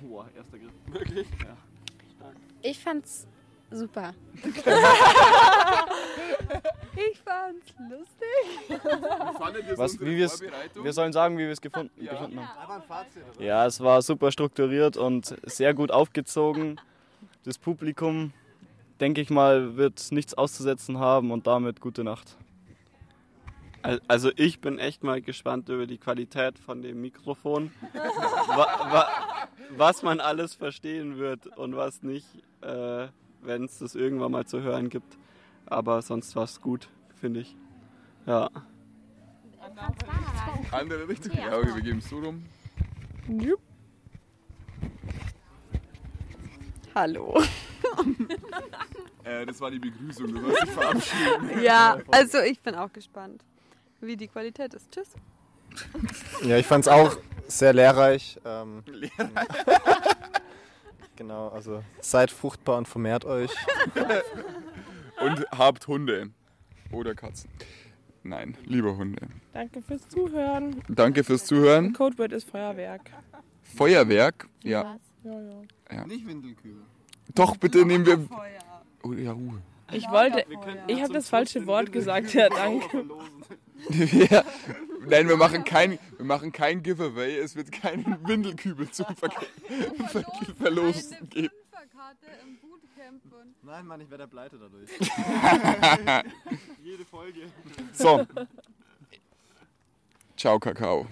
Boah, erster Griff. Wirklich? Ja. Ich fand's super. Ich fand's lustig. Was, wie wir's, wir sollen sagen, wie wir es gefunden, Ja. gefunden haben. Aber ein Fazit oder Ja, es war super strukturiert und sehr gut aufgezogen. Das Publikum, denke ich mal, wird nichts auszusetzen haben und damit gute Nacht. Al- Also ich bin echt mal gespannt über die Qualität von dem Mikrofon. wa wa was man alles verstehen wird und was nicht, äh, wenn es das irgendwann mal zu hören gibt. Aber sonst war es gut, finde ich. Ja. Andere Richtung? Ja, okay, wir geben es so rum. Hallo. Äh, das war die Begrüßung, du sollst dich verabschieden. Ja, also ich bin auch gespannt, wie die Qualität ist. Tschüss. Ja, ich fand es auch sehr lehrreich. Ähm, genau, also seid fruchtbar und vermehrt euch. Und habt Hunde. Oder Katzen. Nein, lieber Hunde. Danke fürs Zuhören. Danke fürs Zuhören. Codewort ist Feuerwerk. Feuerwerk? Ja. Ja, ja. ja. Nicht Windelkübel. Doch, bitte nehmen wir. Oh, ja, uh. Ich wollte, ich habe das falsche Wort gesagt, ja, danke. ja. Nein, wir machen, kein, wir machen kein Giveaway. Es wird keinen Windelkübel zum Ver Ver Verlosen geben. Nein, Mann, ich werde pleite dadurch. Jede Folge. So. Ciao, Kakao.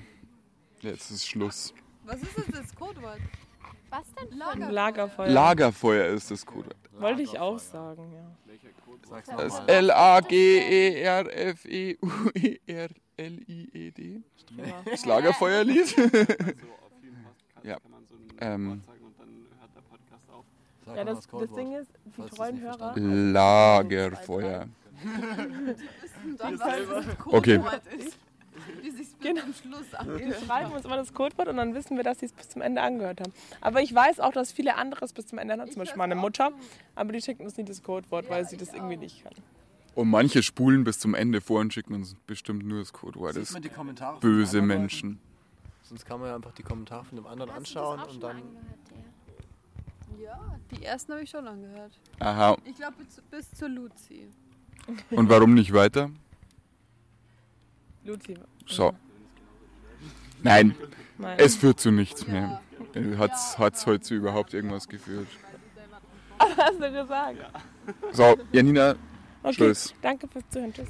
Jetzt ist Schluss. was ist jetzt das Codewort? Was denn? Lager. Lagerfeuer. Lagerfeuer ist das Code. Wollte ich auch sagen, ja. Das ist E L-A-G-E-R-F-E-U-E-R-L-I-E-D. Ja. Das Lagerfeuerlied. So, auf jeden Fall Ja. kann man so ein Ähm. Wort sagen und dann hört der Podcast auf. Ja, das, das Ding ist, die treuen Hörer. Lagerfeuer. Das Okay. Wie sich's bis Genau. zum Schluss Die angehört. schreiben uns immer das Codewort und dann wissen wir, dass sie es bis zum Ende angehört haben. Aber ich weiß auch, dass viele andere es bis zum Ende hören, zum Beispiel meine Mutter. Aber die schicken uns nicht das Codewort, weil sie das irgendwie nicht kann. Und manche spulen bis zum Ende vor und schicken uns bestimmt nur das Codewort. Das die Kommentare von böse Menschen. Sonst kann man ja einfach die Kommentare von dem anderen anschauen und dann. Ja, die ersten habe ich schon angehört. Aha. Ich glaube bis, bis zur Luzi. Und warum nicht weiter? Luzi. So. Nein, Nein. es führt zu nichts mehr. Hat's, hat's heute zu überhaupt irgendwas geführt? Was hast du gesagt? So, Janina, Okay, Schluss. danke fürs Zuhören. Tschüss.